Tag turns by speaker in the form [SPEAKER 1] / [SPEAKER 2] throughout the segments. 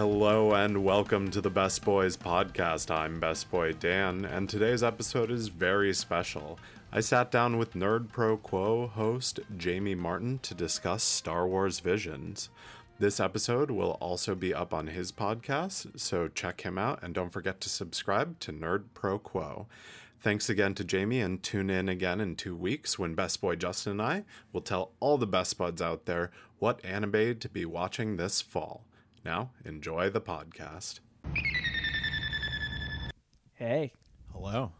[SPEAKER 1] Hello and welcome to the Best Boys podcast. I'm Best Boy Dan, and today's episode is very special. I sat down with NerdProQuo host Jaime Martin to discuss Star Wars Visions. This episode will also be up on his podcast, so check him out and don't forget to subscribe to Nerd Pro Quo. Thanks again to Jaime, and tune in again in two weeks when Best Boy Justin and I will tell all the best buds out there what anime to be watching this fall. Now, enjoy the podcast.
[SPEAKER 2] Hey,
[SPEAKER 3] Hello.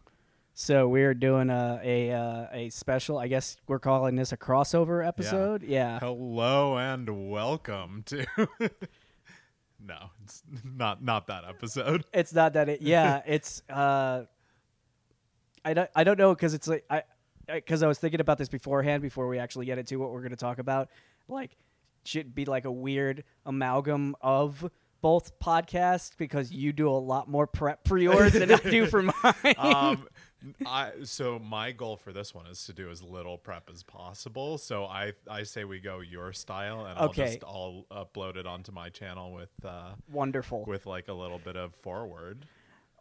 [SPEAKER 2] so we're doing a a uh, a special. I guess we're calling this a crossover episode. Yeah.
[SPEAKER 3] Hello and welcome to No, it's not not that episode.
[SPEAKER 2] It's not that it. Yeah, it's. uh I don't. I don't know because it's like I because I was thinking about this beforehand before we actually get into what we're going to talk about. Like, should be like a weird amalgam of both podcasts because you do a lot more prep for yours than I do for mine.
[SPEAKER 3] Um I so my goal for this one is to do as little prep as possible. So I I say we go your style and I'll just I'll upload it onto my channel with uh
[SPEAKER 2] Wonderful.
[SPEAKER 3] with like a little bit of forward.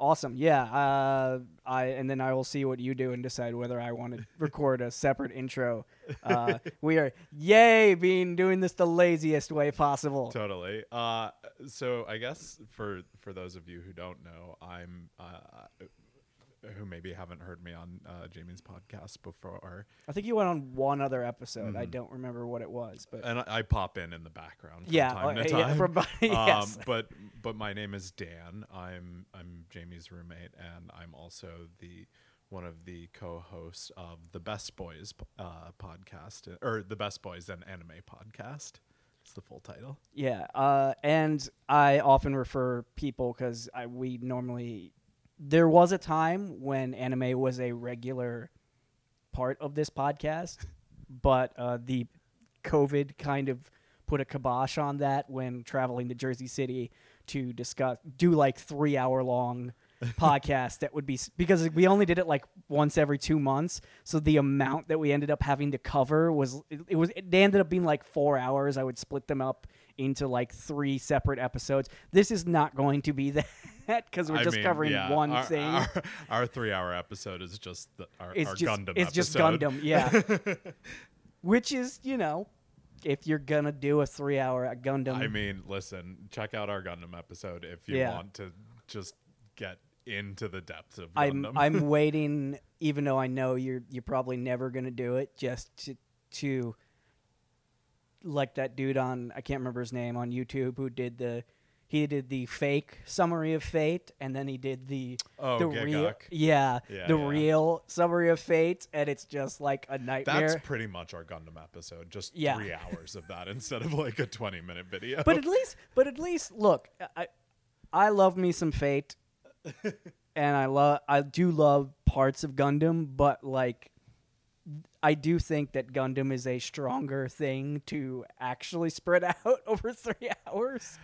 [SPEAKER 2] Awesome. Yeah. Uh, I and then I will see what you do and decide whether I want to record a separate intro. Uh, we are yay being doing this the laziest way possible.
[SPEAKER 3] Totally. Uh, so I guess for for those of you who don't know, I'm uh, who maybe haven't heard me on uh, Jaime's podcast before,
[SPEAKER 2] I think you went on one other episode. I don't remember what it was, but
[SPEAKER 3] and I, I pop in in the background from
[SPEAKER 2] yeah,
[SPEAKER 3] time
[SPEAKER 2] uh,
[SPEAKER 3] to
[SPEAKER 2] yeah,
[SPEAKER 3] time.
[SPEAKER 2] from- yes.
[SPEAKER 3] um, but but my name is Dan. I'm I'm Jaime's roommate, and I'm also the one of the co-hosts of the Best Boys uh, podcast, or the Best Boys and Anime podcast. It's the full title.
[SPEAKER 2] yeah. Uh, and I often refer people because we normally there was a time when anime was a regular part of this podcast, but uh, the COVID kind of put a kibosh on that when traveling to Jersey City to discuss do like three hour long podcasts that would be because we only did it like once every two months so the amount that we ended up having to cover was it, it was they ended up being like four hours. I would split them up into like three separate episodes. This is not going to be that because we're
[SPEAKER 3] I
[SPEAKER 2] just
[SPEAKER 3] mean,
[SPEAKER 2] covering
[SPEAKER 3] yeah,
[SPEAKER 2] one
[SPEAKER 3] our,
[SPEAKER 2] thing
[SPEAKER 3] Our, our three-hour episode is just the, our,
[SPEAKER 2] it's
[SPEAKER 3] our
[SPEAKER 2] just
[SPEAKER 3] Gundam.
[SPEAKER 2] it's just. Gundam, yeah. Which is, you know, if you're gonna do a three hour Gundam,
[SPEAKER 3] I mean, listen, check out our Gundam episode if you
[SPEAKER 2] Yeah.
[SPEAKER 3] want to just get into the depths of
[SPEAKER 2] I'm
[SPEAKER 3] Gundam.
[SPEAKER 2] I'm waiting, even though I know you're you're probably never gonna do it, just to to like that dude on I can't remember his name on YouTube who did the he did the fake summary of Fate and then he did the
[SPEAKER 3] Oh,
[SPEAKER 2] the real yeah,
[SPEAKER 3] Yeah,
[SPEAKER 2] the
[SPEAKER 3] yeah.
[SPEAKER 2] real summary of Fate and it's just like a nightmare.
[SPEAKER 3] That's pretty much our Gundam episode. Just
[SPEAKER 2] Yeah.
[SPEAKER 3] three hours of that instead of like a twenty-minute video.
[SPEAKER 2] but at least but at least look i i love me some fate and i love i do love parts of gundam but like i do think that gundam is a stronger thing to actually spread out over three hours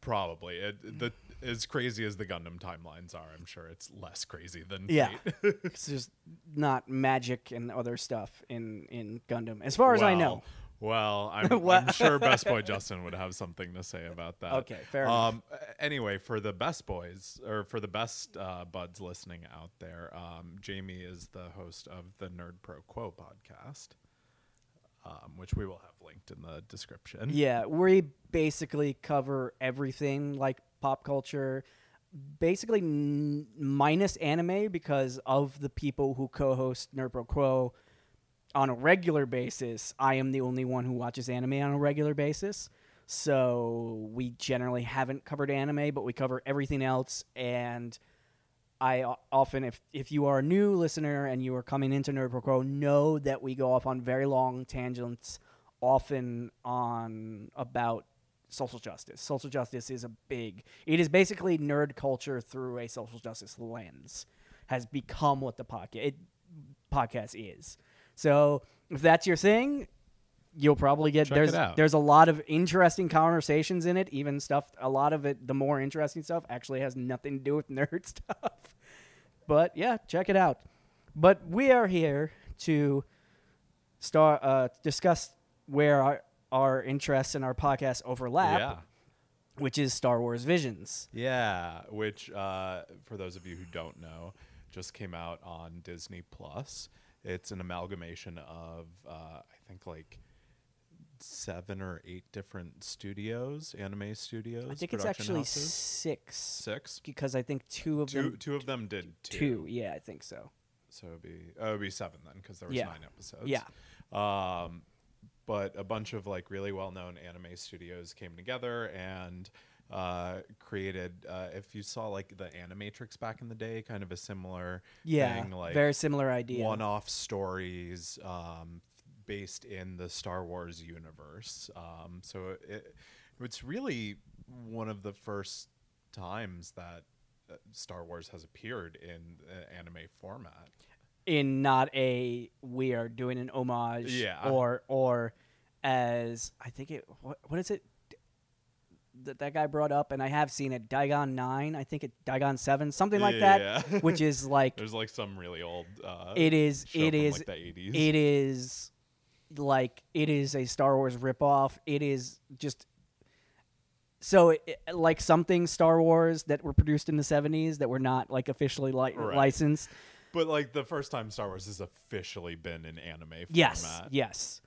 [SPEAKER 3] Probably it, the as crazy as the Gundam timelines are, I'm sure it's less crazy than
[SPEAKER 2] Yeah. It's just not magic and other stuff in in gundam as far as i know
[SPEAKER 3] Well, I'm,
[SPEAKER 2] Well-
[SPEAKER 3] I'm sure Best Boy Justin would have something to say about that.
[SPEAKER 2] Okay, fair enough.
[SPEAKER 3] um, Anyway, for the best boys or for the best uh, buds listening out there, um, Jaime is the host of the Nerd Pro Quo podcast, um, which we will have linked in the description.
[SPEAKER 2] Yeah, we basically cover everything like pop culture, basically n- minus anime because of the people who co-host NerdProQuo on a regular basis. I am the only one who watches anime on a regular basis. So we generally haven't covered anime, but we cover everything else and I often, if if you are a new listener and you are coming into Nerd Pro know that we go off on very long tangents, often on about social justice. Social justice is a big. It is basically nerd culture through a social justice lens. Has become what the podcast podcast is. So if that's your thing, you'll probably get
[SPEAKER 3] Check
[SPEAKER 2] there's there's a lot of interesting conversations in it. Even stuff, a lot of it, the more interesting stuff, actually has nothing to do with nerd stuff. But yeah, check it out. But we are here to start uh, discuss where our our interests and our podcast overlap.
[SPEAKER 3] Yeah.
[SPEAKER 2] which is Star Wars Visions.
[SPEAKER 3] Yeah, which uh, for those of you who don't know, just came out on Disney Plus. It's an amalgamation of uh, I think like seven or eight different studios, anime studios.
[SPEAKER 2] I think it's actually
[SPEAKER 3] houses.
[SPEAKER 2] six
[SPEAKER 3] six.
[SPEAKER 2] because I think two of
[SPEAKER 3] Two
[SPEAKER 2] them
[SPEAKER 3] two of them did two.
[SPEAKER 2] two. Yeah, I think so.
[SPEAKER 3] So it'd be oh, it'd be seven then because there was
[SPEAKER 2] Yeah.
[SPEAKER 3] nine episodes.
[SPEAKER 2] Yeah.
[SPEAKER 3] Um, but a bunch of like really well-known anime studios came together and uh, created. Uh, if you saw like the Animatrix back in the day, kind of a similar
[SPEAKER 2] Yeah,
[SPEAKER 3] thing, like
[SPEAKER 2] very similar idea.
[SPEAKER 3] one-off stories um, based in the Star Wars universe. Um, so it, it's really one of the first times that uh, Star Wars has appeared in uh, anime format.
[SPEAKER 2] in not a we are doing an homage
[SPEAKER 3] Yeah.
[SPEAKER 2] or or as I think it what, what is it that that guy brought up and I have seen it Digon 9 I think it Digon 7 something like that
[SPEAKER 3] Yeah.
[SPEAKER 2] which is like
[SPEAKER 3] There's like some really old. Uh,
[SPEAKER 2] it is it is
[SPEAKER 3] like, the 80s.
[SPEAKER 2] it is like it is a Star Wars ripoff it is just so it, like something Star Wars that were produced in the 70s that were not like officially li-
[SPEAKER 3] Right.
[SPEAKER 2] licensed
[SPEAKER 3] But like the first time Star Wars has officially been in anime
[SPEAKER 2] Yes, yes.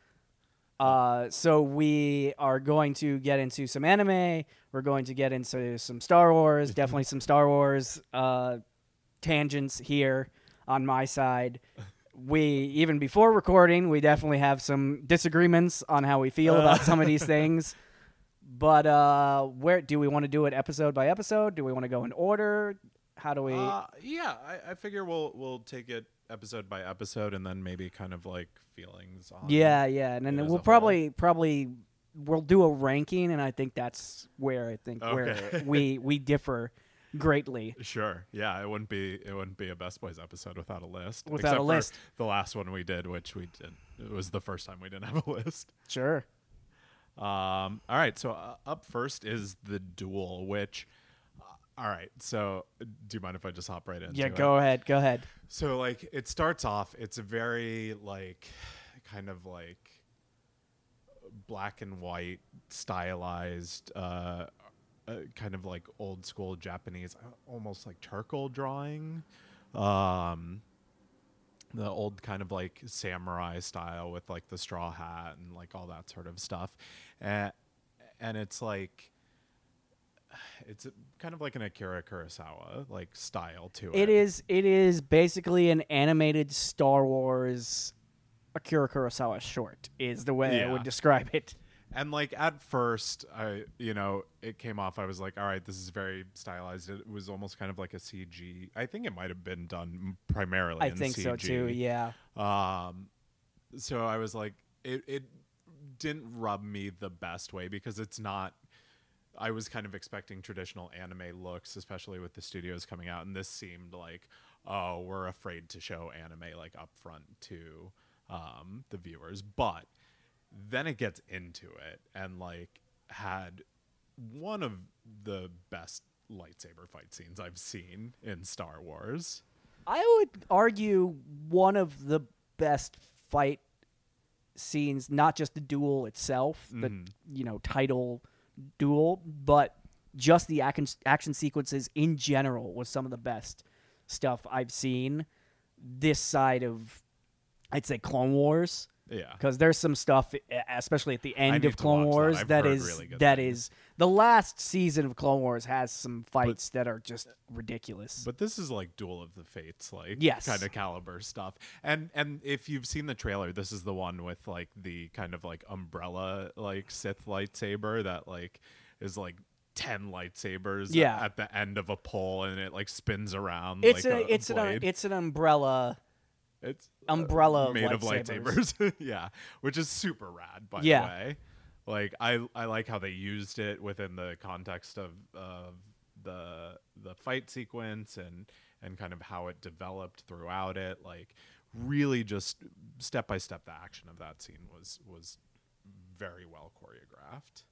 [SPEAKER 2] Uh, so we are going to get into some anime. We're going to get into some Star Wars. definitely some Star Wars uh, tangents here on my side. We even before recording, we definitely have some disagreements on how we feel about some of these things. But uh, where do we want to do it episode by episode? Do we want to go in order? How do we?
[SPEAKER 3] Uh, yeah, I, I figure we'll we'll take it episode by episode and then maybe kind of like feelings on.
[SPEAKER 2] Yeah, yeah, and then we'll
[SPEAKER 3] a whole.
[SPEAKER 2] probably probably we'll do a ranking, and I think that's where I think
[SPEAKER 3] Okay.
[SPEAKER 2] where we we differ greatly.
[SPEAKER 3] Sure. Yeah, it wouldn't be it wouldn't be a Best Boys episode without a list.
[SPEAKER 2] Without
[SPEAKER 3] Except
[SPEAKER 2] a list.
[SPEAKER 3] The last one we did, which we did, it was the first time we didn't have a list.
[SPEAKER 2] Sure.
[SPEAKER 3] Um, all right, so uh, up first is the duel, which. uh, all right, so do you mind if I just hop right in?
[SPEAKER 2] Yeah,
[SPEAKER 3] it?
[SPEAKER 2] go ahead. Go ahead.
[SPEAKER 3] So like it starts off, it's a very like kind of like black and white stylized uh, uh kind of like old school Japanese uh, almost like charcoal drawing. Um the old kind of like samurai style with like the straw hat and like all that sort of stuff. And and it's like it's kind of like an Akira Kurosawa like style to it.
[SPEAKER 2] It is it is basically an animated Star Wars Akira Kurosawa short. Is the way I would describe it.
[SPEAKER 3] And like at first, I you know it came off. I was like, all right, this is very stylized. It was almost kind of like a CG. I think it might have been done primarily.
[SPEAKER 2] I
[SPEAKER 3] in
[SPEAKER 2] think so
[SPEAKER 3] CG.
[SPEAKER 2] too. Yeah.
[SPEAKER 3] Um, so I was like, it it didn't rub me the best way because it's not. I was kind of expecting traditional anime looks, especially with the studios coming out, and this seemed like, oh, we're afraid to show anime like up front to um, the viewers. But then it gets into it and like had one of the best lightsaber fight scenes I've seen in Star Wars.
[SPEAKER 2] I would argue one of the best fight scenes, not just the duel itself, the
[SPEAKER 3] Mhm.
[SPEAKER 2] you know title duel, but just the action action sequences in general was some of the best stuff I've seen this side of I'd say Clone Wars
[SPEAKER 3] Yeah.
[SPEAKER 2] because there's some stuff, especially at the end of Clone. Wars, that
[SPEAKER 3] heard
[SPEAKER 2] is
[SPEAKER 3] really
[SPEAKER 2] that is the last season of Clone Wars has some fights that are just ridiculous.
[SPEAKER 3] But this is like Duel of the Fates, like
[SPEAKER 2] Yes.
[SPEAKER 3] kind of caliber stuff. And and if you've seen the trailer, this is the one with like the kind of like umbrella like Sith lightsaber that like is like ten lightsabers
[SPEAKER 2] Yeah.
[SPEAKER 3] at the end of a pole and it like spins around.
[SPEAKER 2] it's
[SPEAKER 3] like
[SPEAKER 2] a,
[SPEAKER 3] a,
[SPEAKER 2] it's an it's an umbrella.
[SPEAKER 3] It's
[SPEAKER 2] umbrella of
[SPEAKER 3] made of
[SPEAKER 2] lightsabers.
[SPEAKER 3] lightsabers. yeah, which is super rad, by
[SPEAKER 2] Yeah.
[SPEAKER 3] the way. Like I, I like how they used it within the context of of the the fight sequence and and kind of how it developed throughout it. Like really, just step by step, the action of that scene was was very well choreographed.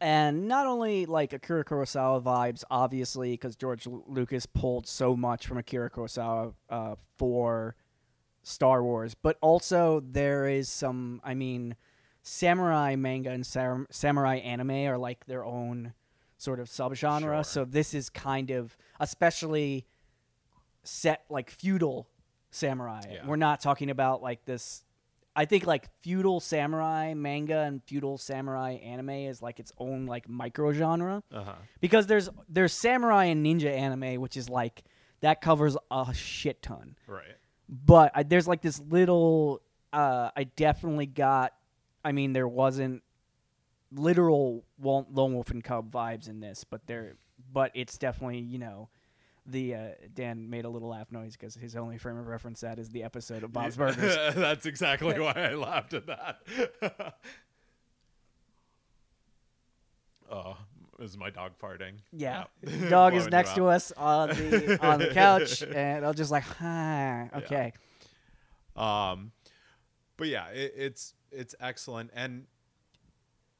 [SPEAKER 2] and not only like Akira Kurosawa vibes, obviously, because George Lu- Lucas pulled so much from Akira Kurosawa uh, for Star Wars, but also there is some. I mean, samurai manga and sam- samurai anime are like their own sort of subgenre.
[SPEAKER 3] Sure.
[SPEAKER 2] So this is kind of especially set like feudal samurai.
[SPEAKER 3] Yeah.
[SPEAKER 2] We're not talking about like this. I think like feudal samurai manga and feudal samurai anime is like its own like micro genre
[SPEAKER 3] Uh-huh.
[SPEAKER 2] because there's there's samurai and ninja anime, which is like that covers a shit ton.
[SPEAKER 3] Right.
[SPEAKER 2] But I, there's like this little. Uh, I definitely got. I mean, there wasn't literal Lone Wolf and Cub vibes in this, but there. But it's definitely you know. The uh, Dan made a little laugh noise because his only frame of reference that is the episode of Bob's Burgers.
[SPEAKER 3] That's exactly why I laughed at that. oh, is my dog farting?
[SPEAKER 2] Yeah,
[SPEAKER 3] Yeah.
[SPEAKER 2] dog is next to us on the on the couch, and I'm just like, ah, okay.
[SPEAKER 3] Um, but yeah, it, it's it's excellent, and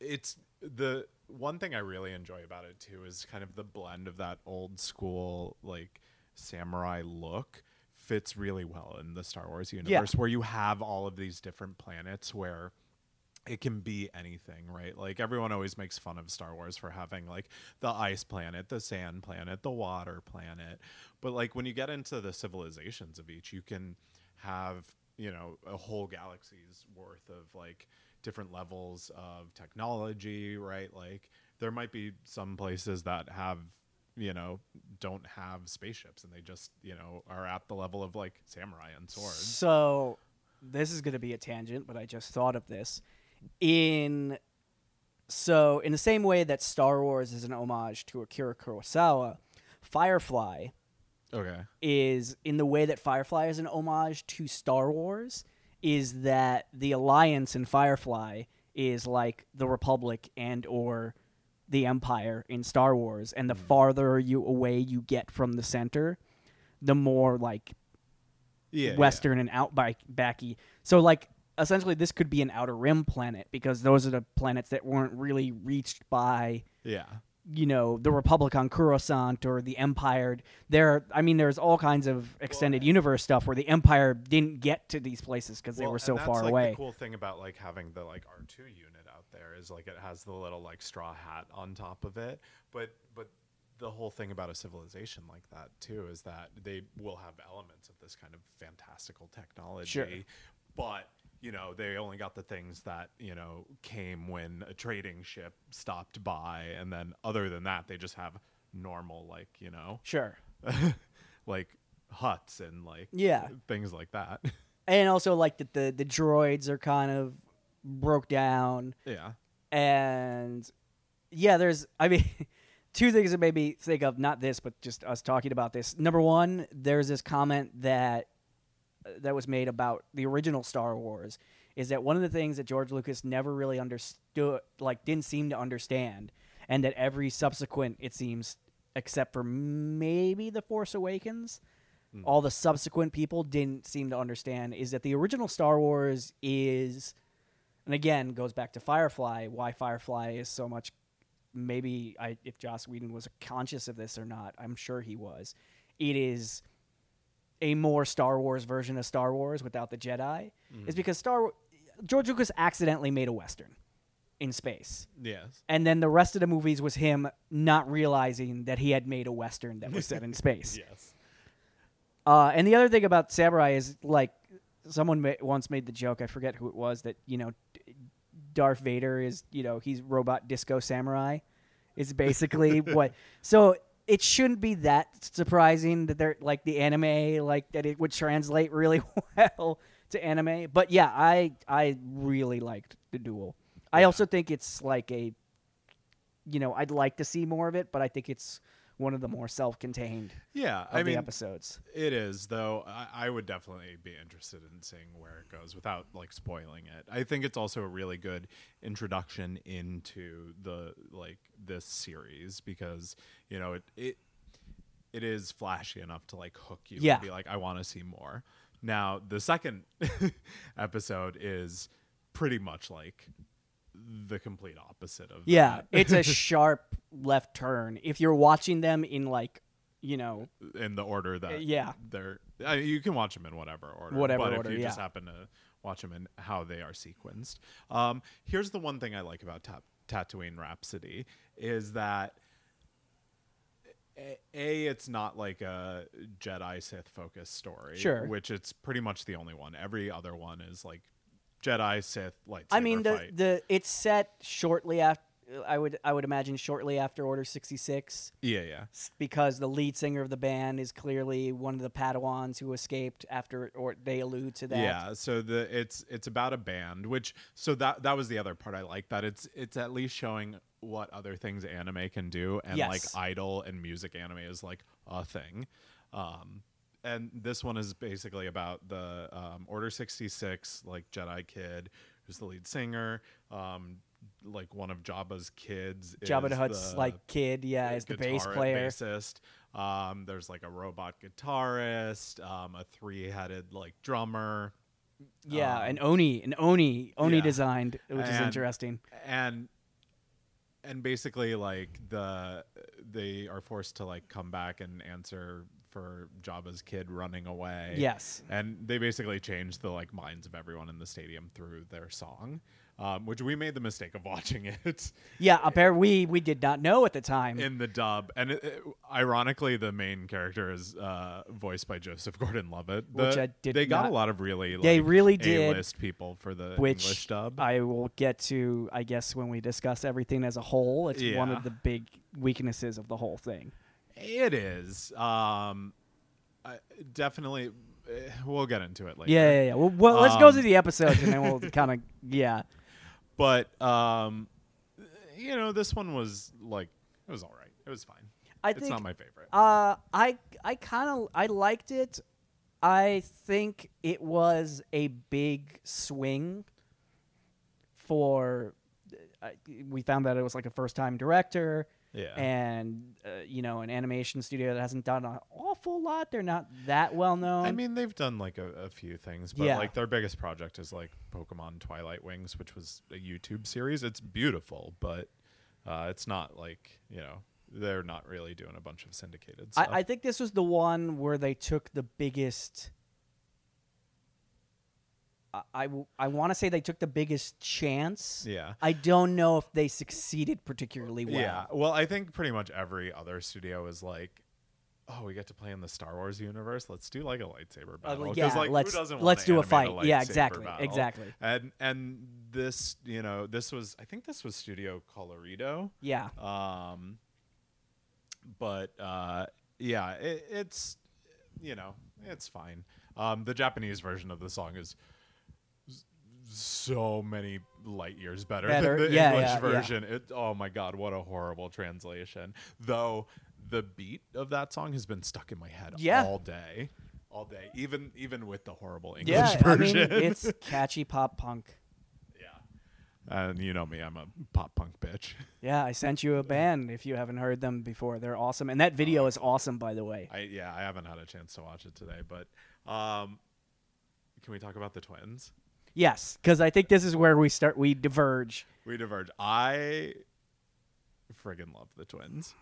[SPEAKER 3] it's the one thing I really enjoy about it too is kind of the blend of that old school like samurai look fits really well in the Star Wars universe, where you have all of these different planets where it can be anything, right? Like everyone always makes fun of Star Wars for having like the ice planet, the sand planet, the water planet. But like when you get into the civilizations of each, you can have, you know, a whole galaxy's worth of like different levels of technology, right? Like there might be some places that have you know don't have spaceships and they just you know are at the level of like samurai and swords
[SPEAKER 2] So this is going to be a tangent, but I just thought of this. In so in the same way that Star Wars is an homage to Akira Kurosawa, Firefly
[SPEAKER 3] okay.
[SPEAKER 2] is in the way that Firefly is an homage to Star Wars is that the alliance in Firefly is like the Republic and or the Empire in Star Wars and the hmm. farther you away you get from the center the more like
[SPEAKER 3] yeah
[SPEAKER 2] western and outback backy. So like essentially this could be an outer rim planet because those are the planets that weren't really reached by
[SPEAKER 3] yeah
[SPEAKER 2] you know the Republic on Coruscant or the Empire. There, I mean, there's all kinds of extended universe stuff where the Empire didn't get to these places because they
[SPEAKER 3] Well,
[SPEAKER 2] were
[SPEAKER 3] and
[SPEAKER 2] so far
[SPEAKER 3] like,
[SPEAKER 2] away.
[SPEAKER 3] The cool thing about like having the like R two unit out there is like it has the little like straw hat on top of it, but but the whole thing about a civilization like that too is that they will have elements of this kind of fantastical technology, sure. but you know they only got the things that you know came when a trading ship stopped by, and then other than that they just have normal like you know
[SPEAKER 2] Sure.
[SPEAKER 3] like huts and like
[SPEAKER 2] Yeah.
[SPEAKER 3] things like that.
[SPEAKER 2] And also like that the the droids are kind of broke down
[SPEAKER 3] yeah.
[SPEAKER 2] and yeah, there's I mean two things that made me think of not this but just us talking about this. Number one, there's this comment that that was made about the original Star Wars is that one of the things that George Lucas never really understood like didn't seem to understand and that every subsequent it seems except for maybe The Force Awakens hmm. all the subsequent people didn't seem to understand is that the original Star Wars is and again goes back to Firefly why Firefly is so much maybe I if Joss Whedon was conscious of this or not I'm sure he was it is a more Star Wars version of Star Wars without the Jedi is because Star George Lucas accidentally made a western in space
[SPEAKER 3] Yes.
[SPEAKER 2] and then the rest of the movies was him not realizing that he had made a western that was set in space
[SPEAKER 3] Yes.
[SPEAKER 2] uh, and the other thing about samurai is like someone ma- once made the joke. I forget who it was that you know, D- Darth Vader is you know he's robot disco samurai. Is basically what. So it shouldn't be that surprising that they're like the anime like that it would translate really well to anime. But yeah, I I really liked the duel. I also think it's like a, you know, I'd like to see more of it, but I think it's one of the more self-contained
[SPEAKER 3] Yeah.
[SPEAKER 2] of
[SPEAKER 3] I
[SPEAKER 2] the
[SPEAKER 3] mean,
[SPEAKER 2] episodes.
[SPEAKER 3] it is though. I, I would definitely be interested in seeing where it goes without like spoiling it. I think it's also a really good introduction into the like this series because you know it it it is flashy enough to like hook you
[SPEAKER 2] Yeah.
[SPEAKER 3] and be like, I want to see more. Now the second episode is pretty much like the complete opposite of
[SPEAKER 2] Yeah,
[SPEAKER 3] that.
[SPEAKER 2] it's a sharp left turn. If you're watching them in like, you know,
[SPEAKER 3] in the order that
[SPEAKER 2] yeah.
[SPEAKER 3] they're I mean, you can watch them in whatever order
[SPEAKER 2] Whatever
[SPEAKER 3] but
[SPEAKER 2] order,
[SPEAKER 3] if you just happen to watch them in how they are sequenced um, here's the one thing i like about Ta- tatooine rhapsody is that a, a it's not like a Jedi Sith focused story.
[SPEAKER 2] Sure.
[SPEAKER 3] Which it's pretty much the only one. Every other one is like Jedi Sith lightsaber
[SPEAKER 2] I mean, the
[SPEAKER 3] fight.
[SPEAKER 2] the it's set shortly after. I would I would imagine shortly after Order sixty six.
[SPEAKER 3] yeah, yeah.
[SPEAKER 2] because the lead singer of the band is clearly one of the Padawans who escaped after, or they allude to that.
[SPEAKER 3] Yeah, so the it's it's about a band, which so that that was the other part I like that it's it's at least showing what other things anime can do, and like idol and music anime is like a thing. Um, and this one is basically about the um, Order sixty six, like Jedi kid, who's the lead singer. Um, like one of Jabba's kids.
[SPEAKER 2] Jabba the Hutt's like kid, yeah, is the bass player.
[SPEAKER 3] bassist. Um, there's like a robot guitarist, um, a three-headed like drummer,
[SPEAKER 2] Yeah,
[SPEAKER 3] um,
[SPEAKER 2] an Oni, an Oni, Oni
[SPEAKER 3] yeah.
[SPEAKER 2] designed, which is interesting.
[SPEAKER 3] and and basically like the they are forced to like come back and answer for Jabba's kid running away.
[SPEAKER 2] Yes.
[SPEAKER 3] and they basically changed the like minds of everyone in the stadium through their song, um, which we made the mistake of watching it.
[SPEAKER 2] Yeah, apparently we we did not know at the time.
[SPEAKER 3] in the dub, and it, it- ironically, the main character is uh, voiced by Joseph Gordon-Levitt.
[SPEAKER 2] Which I did
[SPEAKER 3] They got
[SPEAKER 2] not-
[SPEAKER 3] a lot of really, like,
[SPEAKER 2] They really did,
[SPEAKER 3] A-list people for the
[SPEAKER 2] which
[SPEAKER 3] English dub.
[SPEAKER 2] I will get to, I guess, when we discuss everything as a whole. It's one of the big weaknesses of the whole thing.
[SPEAKER 3] It is um, I, definitely. eh, We'll get into it later.
[SPEAKER 2] Yeah, yeah, yeah. Well, well let's go
[SPEAKER 3] Um,
[SPEAKER 2] through the episodes and then we'll kind of, yeah.
[SPEAKER 3] but um, you know, this one was like it was all right. It was fine.
[SPEAKER 2] I
[SPEAKER 3] it's
[SPEAKER 2] think
[SPEAKER 3] not my favorite.
[SPEAKER 2] Uh, I I kind of I liked it. I think it was a big swing for. Uh, we found that it was like a first time director
[SPEAKER 3] yeah.
[SPEAKER 2] and uh, you know an animation studio that hasn't done an awful lot. They're not that well known.
[SPEAKER 3] I mean, they've done like a, a few things, but
[SPEAKER 2] Yeah.
[SPEAKER 3] like their biggest project is like Pokemon Twilight Wings, which was a YouTube series. It's beautiful, but uh, it's not like you know they're not really doing a bunch of syndicated stuff.
[SPEAKER 2] I, I think this was the one where they took the biggest. I I, w- I want to say they took the biggest chance.
[SPEAKER 3] yeah.
[SPEAKER 2] I don't know if they succeeded particularly well.
[SPEAKER 3] Yeah. Well, I think pretty much every other studio is like, oh, we get to play in the Star Wars universe. Let's do like a lightsaber
[SPEAKER 2] Uh,
[SPEAKER 3] battle. 'Cause,
[SPEAKER 2] yeah,
[SPEAKER 3] like, who
[SPEAKER 2] let's
[SPEAKER 3] doesn't want
[SPEAKER 2] let's do a fight. yeah, exactly,
[SPEAKER 3] battle?
[SPEAKER 2] exactly.
[SPEAKER 3] And and this, you know, this was I think this was Studio Colorido.
[SPEAKER 2] Yeah,
[SPEAKER 3] Um, but uh, yeah, it, it's you know it's fine. Um, the Japanese version of the song is so many light years better,
[SPEAKER 2] Better,
[SPEAKER 3] than the
[SPEAKER 2] yeah,
[SPEAKER 3] English
[SPEAKER 2] yeah, yeah.
[SPEAKER 3] version. It oh my god, what a horrible translation. Though the beat of that song has been stuck in my head
[SPEAKER 2] Yeah.
[SPEAKER 3] all day. All day, even even with the horrible English
[SPEAKER 2] yeah. I mean,
[SPEAKER 3] version.
[SPEAKER 2] it's catchy pop punk.
[SPEAKER 3] yeah, and you know me, I'm a pop punk bitch.
[SPEAKER 2] Yeah, I sent you a band if you haven't heard them before. They're awesome, and that video is awesome, by the way.
[SPEAKER 3] I yeah, I haven't had a chance to watch it today, but um, can we talk about the twins?
[SPEAKER 2] Yes, because I think this is where we start. We diverge.
[SPEAKER 3] We diverge. I friggin' love the twins.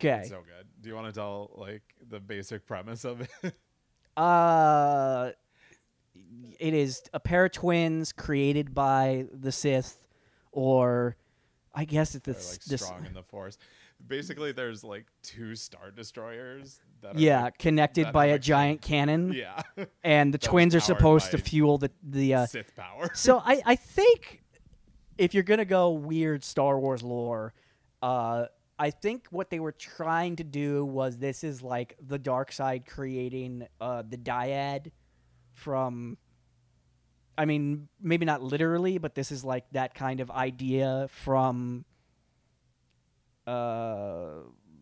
[SPEAKER 2] Okay.
[SPEAKER 3] So good. Do you want to tell like the basic premise of it?
[SPEAKER 2] Uh, it is a pair of twins created by the Sith, or I guess it's
[SPEAKER 3] They're like
[SPEAKER 2] this
[SPEAKER 3] strong in the force. Basically, there's like two star destroyers that are
[SPEAKER 2] yeah,
[SPEAKER 3] like,
[SPEAKER 2] connected
[SPEAKER 3] that
[SPEAKER 2] by a
[SPEAKER 3] a
[SPEAKER 2] giant cannon,
[SPEAKER 3] yeah
[SPEAKER 2] and the twins are supposed to fuel the the. Uh,
[SPEAKER 3] Sith power.
[SPEAKER 2] so I I think if you're gonna go weird Star Wars lore, uh, I think what they were trying to do was this is like the dark side creating uh, the dyad from. I mean, maybe not literally, but this is like that kind of idea from uh,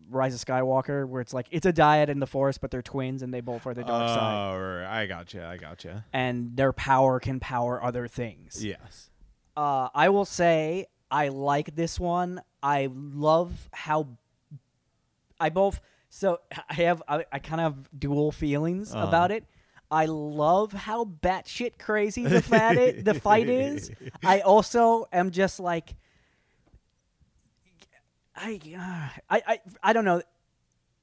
[SPEAKER 2] Rise of Skywalker, where it's like it's a dyad in the Force, but they're twins and they both are the dark side,
[SPEAKER 3] Oh, right. I got you. I got you.
[SPEAKER 2] and their power can power other things.
[SPEAKER 3] Yes.
[SPEAKER 2] Uh, I will say I like this one. I love how I both. So I have I, I kind of have dual feelings
[SPEAKER 3] Uh-huh.
[SPEAKER 2] about it. I love how batshit crazy the i- the fight is. I also am just like I uh, I I I don't know.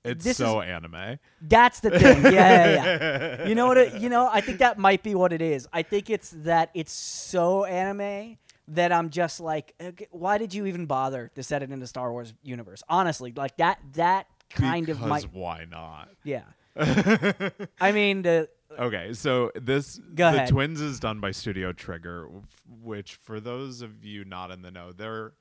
[SPEAKER 3] It's
[SPEAKER 2] This
[SPEAKER 3] so anime.
[SPEAKER 2] That's the thing. Yeah, yeah, yeah. you know what? It, you know, I think that might be what it is. I think it's that it's so anime that I'm just like, why did you even bother to set it in the Star Wars universe? Honestly, like that that kind of
[SPEAKER 3] might. Why not?
[SPEAKER 2] yeah. I mean, the
[SPEAKER 3] Okay, so this
[SPEAKER 2] Go
[SPEAKER 3] the
[SPEAKER 2] ahead.
[SPEAKER 3] Twins is done by Studio Trigger, which for those of you not in the know, they're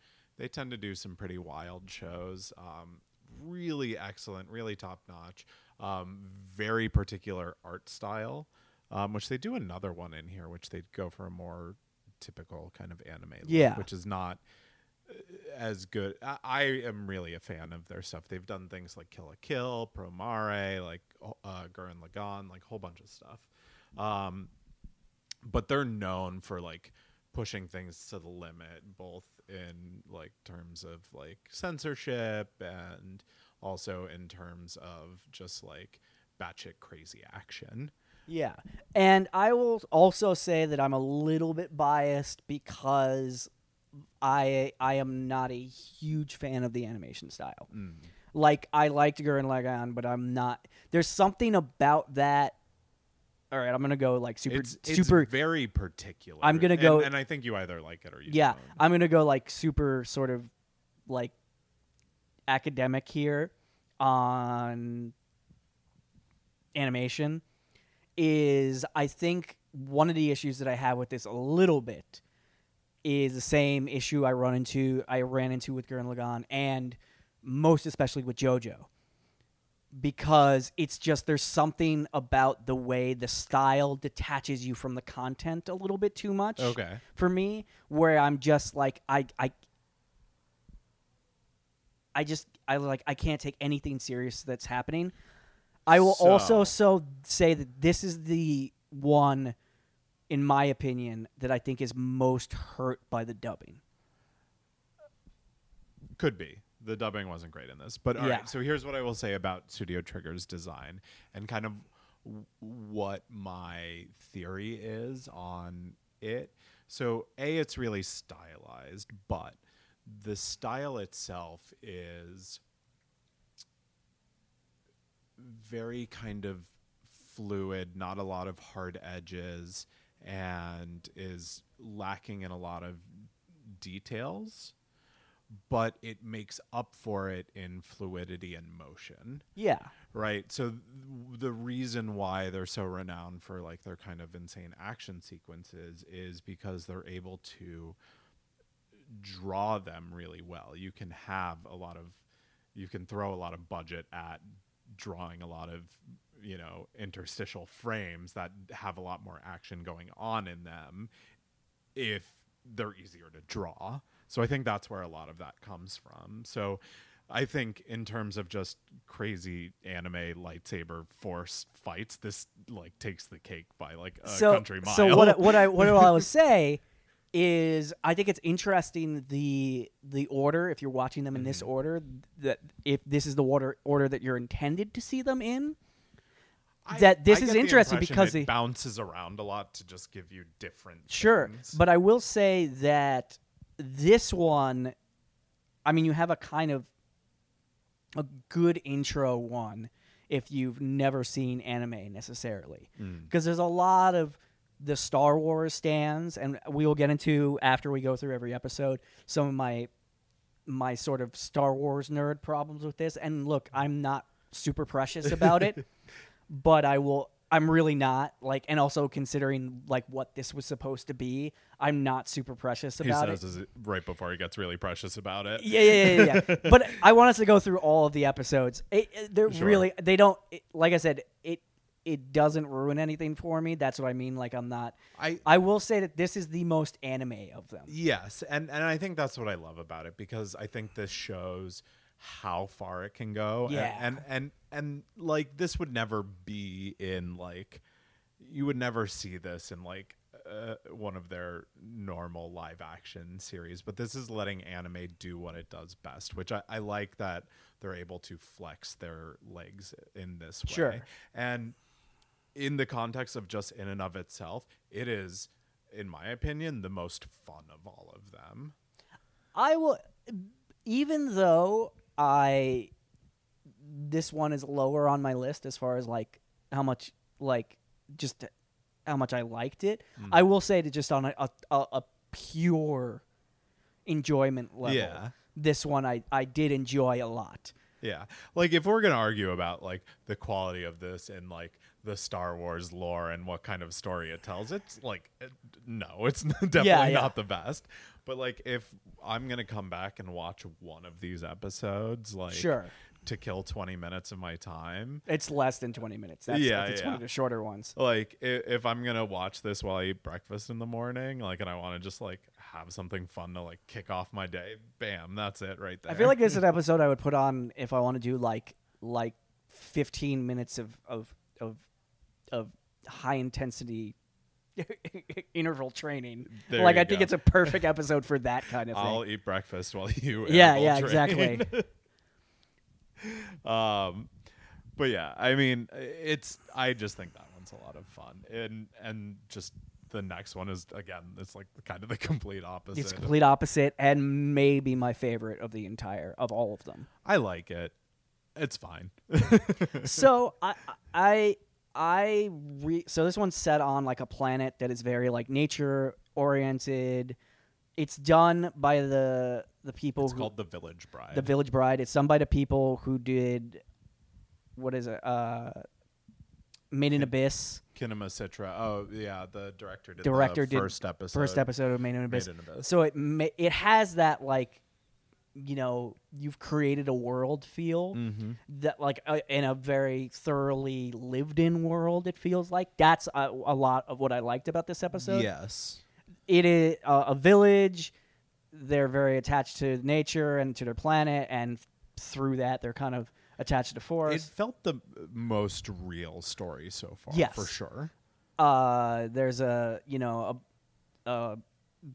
[SPEAKER 3] they tend to do some pretty wild shows. Um, really excellent, really top notch. Um, very particular art style, um, which they do another one in here, which they go for a more typical kind of anime, look,
[SPEAKER 2] Yeah.
[SPEAKER 3] which is not uh, as good. I, I am really a fan of their stuff. They've done things like Kill la Kill, Promare, like uh, Gurren Lagann, like a whole bunch of stuff. Um, but they're known for like pushing things to the limit, both in like terms of like censorship and also in terms of just like batshit crazy action.
[SPEAKER 2] Yeah. And I will also say that I'm a little bit biased because I I am not a huge fan of the animation style.
[SPEAKER 3] Mm.
[SPEAKER 2] Like I liked Gurren Lagann, but I'm not there's something about that all right, I'm gonna go like super
[SPEAKER 3] It's, it's
[SPEAKER 2] super
[SPEAKER 3] very particular.
[SPEAKER 2] I'm gonna
[SPEAKER 3] And-
[SPEAKER 2] go-
[SPEAKER 3] and, I think you either like it or you
[SPEAKER 2] yeah
[SPEAKER 3] don't.
[SPEAKER 2] i'm gonna go like super sort of like academic here on animation is i think one of the issues that i have with this a little bit is the same issue i run into i ran into with Gurren Lagann and most especially with jojo because it's just there's something about the way the style detaches you from the content a little bit too much
[SPEAKER 3] Okay.
[SPEAKER 2] for me where I'm just like I I I just I like I can't take anything serious that's happening. I will also so say that this is the one in my opinion that I think is most hurt by the dubbing.
[SPEAKER 3] Could be. The dubbing wasn't great in this. But all right.
[SPEAKER 2] Yeah.
[SPEAKER 3] so here's what I will say about Studio Trigger's design and kind of w- what my theory is on it. So, A, it's really stylized, but the style itself is very kind of fluid, not a lot of hard edges, and is lacking in a lot of details, but it makes up for it in fluidity and motion.
[SPEAKER 2] Yeah.
[SPEAKER 3] Right. So th- the reason why they're so renowned for like their kind of insane action sequences is because they're able to draw them really well. You can have a lot of you can throw a lot of budget at drawing a lot of you know interstitial frames that have a lot more action going on in them if they're easier to draw. So I think that's where a lot of that comes from. So I think in terms of just crazy anime lightsaber force fights, this like takes the cake by like a
[SPEAKER 2] so
[SPEAKER 3] country mile.
[SPEAKER 2] so what I- what I what I would say is I think it's interesting the the order if you're watching them in
[SPEAKER 3] Mm-hmm.
[SPEAKER 2] this order that if this is the order order that you're intended to see them in that this
[SPEAKER 3] I
[SPEAKER 2] is
[SPEAKER 3] get the
[SPEAKER 2] interesting because
[SPEAKER 3] it
[SPEAKER 2] the-
[SPEAKER 3] bounces around a lot to just give you different.
[SPEAKER 2] Sure,
[SPEAKER 3] things.
[SPEAKER 2] but I will say that this one, I mean, you have a kind of a good intro one if you've never seen anime necessarily,
[SPEAKER 3] Mm.
[SPEAKER 2] because there's a lot of the Star Wars stands, and we will get into after we go through every episode some of my my sort of Star Wars nerd problems with this. And look, I'm not super precious about it, but I will. I'm really not like, and also considering like what this was supposed to be, I'm not super precious
[SPEAKER 3] he
[SPEAKER 2] about
[SPEAKER 3] says
[SPEAKER 2] it.
[SPEAKER 3] right before he gets really precious about it.
[SPEAKER 2] Yeah, yeah, yeah, yeah. yeah. but I want us to go through all of the episodes. It, it- they're
[SPEAKER 3] Sure.
[SPEAKER 2] really they don't it, like I said it it doesn't ruin anything for me. That's what I mean. Like I'm not.
[SPEAKER 3] I
[SPEAKER 2] I will say that this is the most anime of them.
[SPEAKER 3] Yes, and and I think that's what I love about it because I think this shows how far it can go. and-
[SPEAKER 2] Yeah.
[SPEAKER 3] and and and, like this would never be in like you would never see this in like uh, one of their normal live action series, but this is letting anime do what it does best, which I, I like that they're able to flex their legs in this way.
[SPEAKER 2] Sure.
[SPEAKER 3] And in the context of just in and of itself, it is, in my opinion, the most fun of all of them.
[SPEAKER 2] I will, even though I, this one is lower on my list as far as like how much, like just how much I liked it.
[SPEAKER 3] Mm.
[SPEAKER 2] I will say that just on a, a, a, a pure enjoyment level,
[SPEAKER 3] Yeah.
[SPEAKER 2] this one I, I did enjoy a lot.
[SPEAKER 3] Yeah. Like if we're going to argue about like the quality of this and like the Star Wars lore and what kind of story it tells, it's like uh, no, it's definitely
[SPEAKER 2] Yeah, yeah.
[SPEAKER 3] not the best. But like if I'm going to come back and watch one of these episodes like
[SPEAKER 2] Sure.
[SPEAKER 3] To kill 20 minutes of my time,
[SPEAKER 2] It's less than 20 minutes. That's,
[SPEAKER 3] Yeah,
[SPEAKER 2] it's
[SPEAKER 3] yeah.
[SPEAKER 2] one of the shorter ones.
[SPEAKER 3] like if, if I'm going to watch this while I eat breakfast in the morning, like and I want to just like have something fun to like kick off my day, bam, that's it right there.
[SPEAKER 2] I feel like this is an episode I would put on if I want to do like like 15 minutes of of of, of high intensity interval training.
[SPEAKER 3] There
[SPEAKER 2] like I think it's a perfect episode for that kind of thing.
[SPEAKER 3] I'll eat breakfast while you
[SPEAKER 2] Yeah, yeah,
[SPEAKER 3] train.
[SPEAKER 2] exactly.
[SPEAKER 3] um but yeah i mean it's i just think that one's a lot of fun and and just the next one is again it's like kind of the complete opposite
[SPEAKER 2] it's complete opposite and maybe my favorite of the entire of all of them.
[SPEAKER 3] i like it it's fine
[SPEAKER 2] so I I I re- so this one's set on like a planet that is very like nature oriented. It's done by the the people
[SPEAKER 3] it's
[SPEAKER 2] who
[SPEAKER 3] called the village bride
[SPEAKER 2] the Village Bride. It's done by the people who did what is it? Uh, Made in Abyss.
[SPEAKER 3] Kinema Citrus oh yeah the director did
[SPEAKER 2] Director
[SPEAKER 3] the
[SPEAKER 2] did
[SPEAKER 3] first episode
[SPEAKER 2] First episode of Made in Abyss.
[SPEAKER 3] Made in Abyss.
[SPEAKER 2] So it ma- it has that like you know you've created a world feel
[SPEAKER 3] mm-hmm.
[SPEAKER 2] that like uh, in a very thoroughly lived in world it feels like that's a, a lot of what i liked about this episode
[SPEAKER 3] yes
[SPEAKER 2] it is uh, a village. They're very attached to nature and to their planet and through that they're kind of attached to the
[SPEAKER 3] it felt the most real story so far
[SPEAKER 2] Yes.
[SPEAKER 3] for sure.
[SPEAKER 2] Uh there's a you know a, a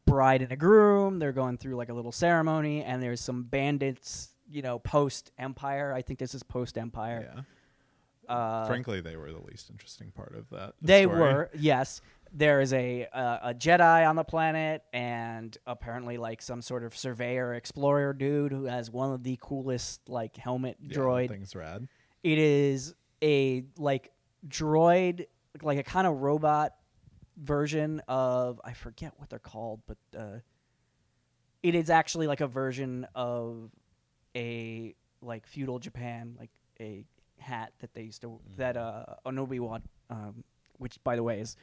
[SPEAKER 2] bride and a groom. They're going through like a little ceremony and there's some bandits you know post empire i think this is post empire
[SPEAKER 3] yeah.
[SPEAKER 2] Uh
[SPEAKER 3] frankly they were the least interesting part of that
[SPEAKER 2] They
[SPEAKER 3] story.
[SPEAKER 2] were, yes. There is a uh, a Jedi on the planet, and apparently like some sort of surveyor explorer dude who has one of the coolest like helmet
[SPEAKER 3] Yeah,
[SPEAKER 2] droid.
[SPEAKER 3] thing's rad
[SPEAKER 2] It is a like droid, like a kind of robot version of I forget what they're called, but uh, it is actually like a version of a like feudal Japan, like a hat that they used to that uh an Obi Wan, um, which by the way is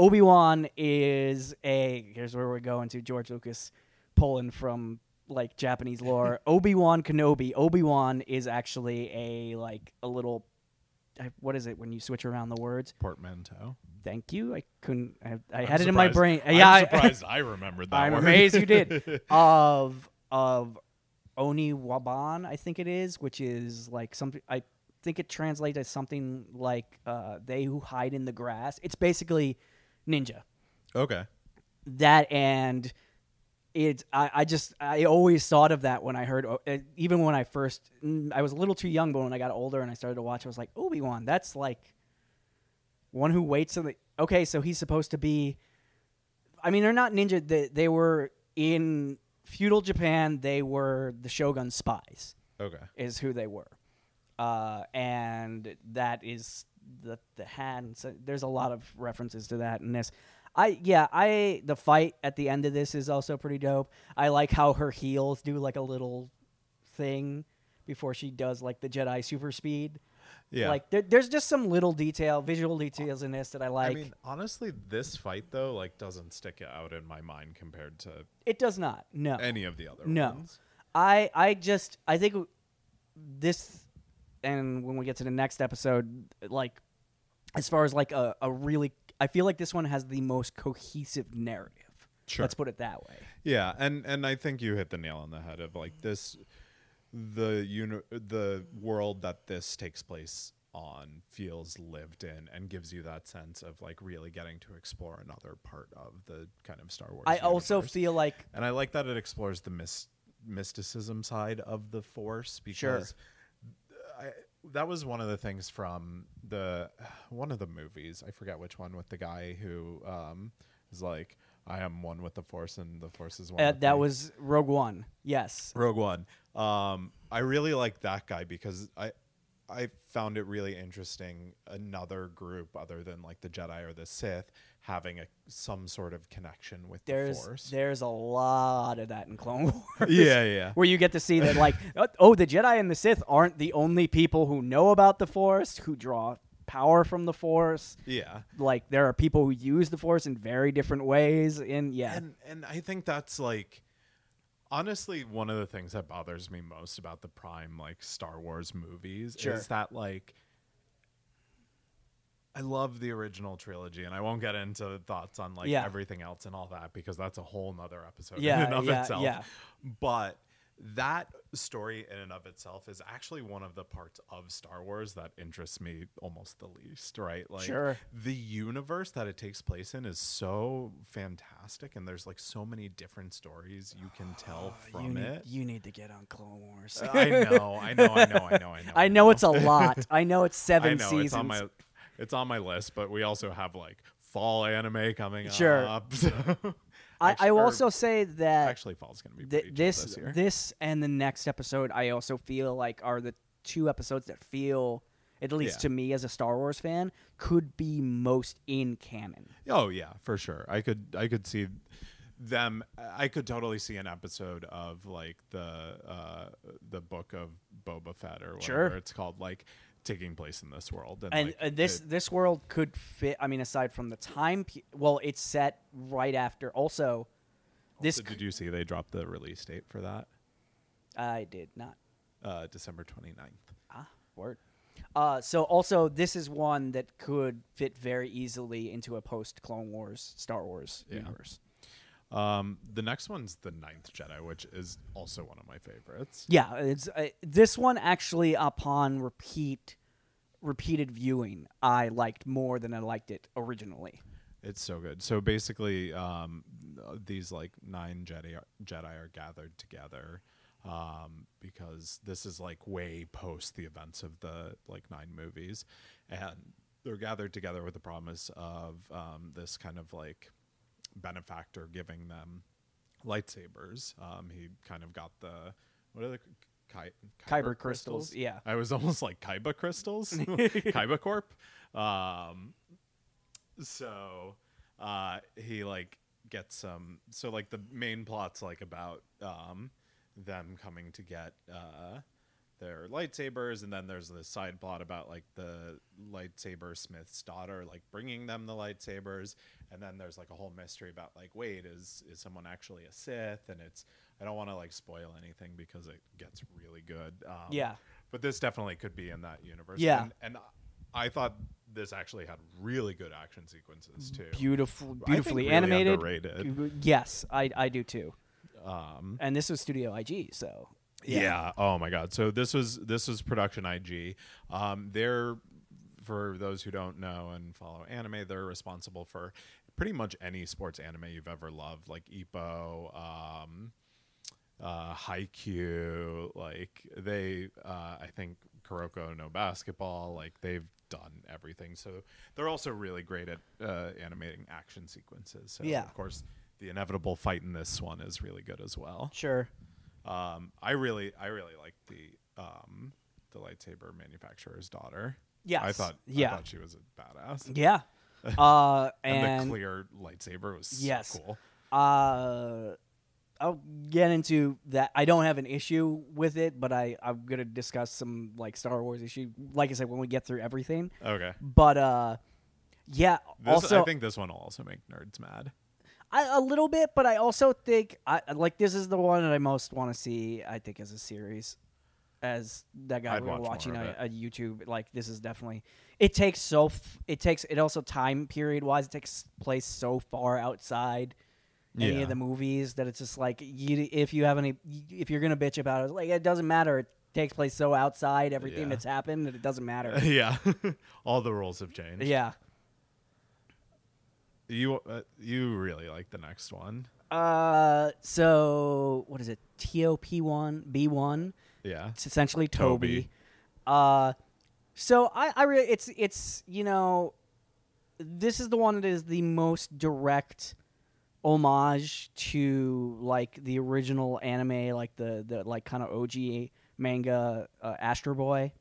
[SPEAKER 2] Obi Wan is a here's where we're going to George Lucas pulling from like Japanese lore. Obi Wan Kenobi. Obi Wan is actually a like a little. What is it when you switch around the words?
[SPEAKER 3] portmanteau
[SPEAKER 2] Thank you. I couldn't. I, I had it in my brain.
[SPEAKER 3] I'm
[SPEAKER 2] yeah, I-
[SPEAKER 3] surprised I remembered that.
[SPEAKER 2] I'm
[SPEAKER 3] word.
[SPEAKER 2] amazed you did. of of Oniwaban, I think it is, which is like something. I think it translates as something like uh, "they who hide in the grass." It's basically ninja.
[SPEAKER 3] okay.
[SPEAKER 2] That and it. I, I just I always thought of that when I heard. uh, Even when I first, mm, I was a little too young, but when I got older and I started to watch, I was like Obi Wan. That's like one who waits. In the, okay, so he's supposed to be. I mean, they're not ninja. They, they were in feudal Japan. They were the shogun spies.
[SPEAKER 3] Okay.
[SPEAKER 2] Is who they were, uh, and that is the the hat. And so there's a lot of references to that in this. I yeah I the fight at the end of this is also pretty dope. I like how her heels do like a little thing before she does like the Jedi super speed.
[SPEAKER 3] Yeah.
[SPEAKER 2] Like there, there's just some little detail, visual details in this that I like.
[SPEAKER 3] I mean, honestly, this fight though, like, doesn't stick out in my mind compared to
[SPEAKER 2] it does not. No.
[SPEAKER 3] any of the other
[SPEAKER 2] No.
[SPEAKER 3] ones.
[SPEAKER 2] I I just I think this and when we get to the next episode like as far as like a, a really I feel like this one has the most cohesive narrative.
[SPEAKER 3] Sure.
[SPEAKER 2] Let's put it that way.
[SPEAKER 3] Yeah, and and I think you hit the nail on the head of like this, the uni- the world that this takes place on feels lived in and gives you that sense of like really getting to explore another part of the kind of Star Wars.
[SPEAKER 2] I also feel like
[SPEAKER 3] and I like that it explores the mys- mysticism side of the Force
[SPEAKER 2] Sure.
[SPEAKER 3] I, that was one of the things from the one of the movies. I forget which one with the guy who um, is like, "I am one with the Force, and the Force is one."
[SPEAKER 2] uh, that
[SPEAKER 3] me."
[SPEAKER 2] was Rogue One. Yes.
[SPEAKER 3] Rogue One. Um, I really like that guy because I I found it really interesting another group other than like the Jedi or the Sith having a some sort of connection with
[SPEAKER 2] There's
[SPEAKER 3] the Force.
[SPEAKER 2] there's a lot of that in Clone Wars.
[SPEAKER 3] yeah, yeah.
[SPEAKER 2] Where you get to see that, like, uh, oh, the Jedi and the Sith aren't the only people who know about the Force, who draw power from the Force.
[SPEAKER 3] Yeah.
[SPEAKER 2] Like, there are people who use the Force in very different ways. And yeah,
[SPEAKER 3] And and I think that's like honestly one of the things that bothers me most about the prime like Star Wars movies
[SPEAKER 2] Sure.
[SPEAKER 3] is that like I love the original trilogy and I won't get into thoughts on like
[SPEAKER 2] Yeah.
[SPEAKER 3] everything else and all that because that's a whole nother episode
[SPEAKER 2] Yeah,
[SPEAKER 3] in and of
[SPEAKER 2] yeah,
[SPEAKER 3] itself.
[SPEAKER 2] yeah.
[SPEAKER 3] But that story in and of itself is actually one of the parts of Star Wars that interests me almost the least, right? Like
[SPEAKER 2] Sure.
[SPEAKER 3] the universe that it takes place in is so fantastic and there's like so many different stories you can tell ah,
[SPEAKER 2] you
[SPEAKER 3] from
[SPEAKER 2] need,
[SPEAKER 3] it.
[SPEAKER 2] you need to get on Clone Wars.
[SPEAKER 3] Uh, I know, I know, I know, I know, I know.
[SPEAKER 2] I know it's a lot. I know it's seven
[SPEAKER 3] I know
[SPEAKER 2] seasons.
[SPEAKER 3] it's on my it's on my list, but we also have like fall anime coming
[SPEAKER 2] Sure.
[SPEAKER 3] up. so-
[SPEAKER 2] I, I will also say that
[SPEAKER 3] actually fall's gonna be
[SPEAKER 2] th- this
[SPEAKER 3] this
[SPEAKER 2] this and the next episode I also feel like are the two episodes that feel at least
[SPEAKER 3] Yeah.
[SPEAKER 2] to me as a Star Wars fan could be most in canon.
[SPEAKER 3] Oh yeah, for sure. I could I could see them I could totally see an episode of like the uh the book of Boba Fett or whatever
[SPEAKER 2] Sure.
[SPEAKER 3] it's called like taking place in this world and,
[SPEAKER 2] And
[SPEAKER 3] like,
[SPEAKER 2] uh, this
[SPEAKER 3] it-
[SPEAKER 2] this world could fit I mean aside from the time pe- well it's set right after also this
[SPEAKER 3] also, did you see they dropped the release date for that
[SPEAKER 2] I did not
[SPEAKER 3] uh December 29th.
[SPEAKER 2] Ah, word. Uh, so also this is one that could fit very easily into a post Clone Wars Star Wars
[SPEAKER 3] Yeah.
[SPEAKER 2] universe.
[SPEAKER 3] Um the next one's the Ninth Jedi, which is also one of my favorites.
[SPEAKER 2] Yeah, it's uh, this one actually upon repeat repeated viewing I liked more than I liked it originally.
[SPEAKER 3] It's so good. So basically, um, these like nine Jedi Jedi are gathered together um, because this is like way post the events of the like nine movies, and they're gathered together with the promise of um, this kind of like benefactor giving them lightsabers. Um, he kind of got the what are the Ky-
[SPEAKER 2] Kyber crystals, yeah.
[SPEAKER 3] I was almost like Kaiba crystals, Kaiba Corp. Um, so uh, he like gets some. So like the main plot's like about um, them coming to get uh, their lightsabers, and then there's this side plot about like the lightsaber smith's daughter like bringing them the lightsabers, and then there's like a whole mystery about like wait is is someone actually a Sith, and it's I don't want to like spoil anything because it gets really good. Um,
[SPEAKER 2] Yeah.
[SPEAKER 3] but this definitely could be in that universe.
[SPEAKER 2] Yeah.
[SPEAKER 3] and, and I thought this actually had really good action sequences too.
[SPEAKER 2] Beautiful, beautifully
[SPEAKER 3] really
[SPEAKER 2] animated.
[SPEAKER 3] underrated.
[SPEAKER 2] Yes, I I do too.
[SPEAKER 3] Um,
[SPEAKER 2] And this was Studio IG, so
[SPEAKER 3] yeah. Oh my god. So this was this was production IG. Um, they're for those who don't know and follow anime, they're responsible for pretty much any sports anime you've ever loved, like Ippo, um, uh, Haikyuu. Like they, uh, I think Kuroko no basketball. Like they've done everything. So they're also really great at uh, animating action sequences. So
[SPEAKER 2] Yeah.
[SPEAKER 3] of course. The inevitable fight in this one is really good as well.
[SPEAKER 2] sure.
[SPEAKER 3] Um, I really, I really like the um, the lightsaber manufacturer's daughter.
[SPEAKER 2] Yes.
[SPEAKER 3] I thought,
[SPEAKER 2] Yeah.
[SPEAKER 3] I thought she was a badass.
[SPEAKER 2] Yeah. Uh,
[SPEAKER 3] And,
[SPEAKER 2] and,
[SPEAKER 3] the clear lightsaber was so cool.
[SPEAKER 2] uh, I'll get into that. I don't have an issue with it, but I I'm gonna discuss some like Star Wars issue. Like I said, when we get through everything.
[SPEAKER 3] Okay.
[SPEAKER 2] But uh, yeah.
[SPEAKER 3] This,
[SPEAKER 2] also,
[SPEAKER 3] I think this one will also make nerds mad.
[SPEAKER 2] I, a little bit, but I also think I like this is the one that I most want to see. I think as a series, as that guy
[SPEAKER 3] I'd
[SPEAKER 2] we were
[SPEAKER 3] watch more
[SPEAKER 2] watching
[SPEAKER 3] of
[SPEAKER 2] on
[SPEAKER 3] it.
[SPEAKER 2] a YouTube. Like this is definitely. It takes so. F- it takes. It also time period wise. It takes place so far outside any
[SPEAKER 3] Yeah.
[SPEAKER 2] of the movies that it's just like you. If you have any, if you're gonna bitch about it, like it doesn't matter. It takes place so outside everything
[SPEAKER 3] Yeah.
[SPEAKER 2] that's happened that it doesn't matter.
[SPEAKER 3] yeah, all the rules have changed.
[SPEAKER 2] yeah.
[SPEAKER 3] You uh, you really like the next one?
[SPEAKER 2] Uh. So what is it? TOP one B one.
[SPEAKER 3] Yeah.
[SPEAKER 2] It's essentially Toby.
[SPEAKER 3] Toby.
[SPEAKER 2] Uh, so I, I really, it's, it's, you know, this is the one that is the most direct homage to like the original anime, like the, the like kind of OG manga, uh, Astro Boy.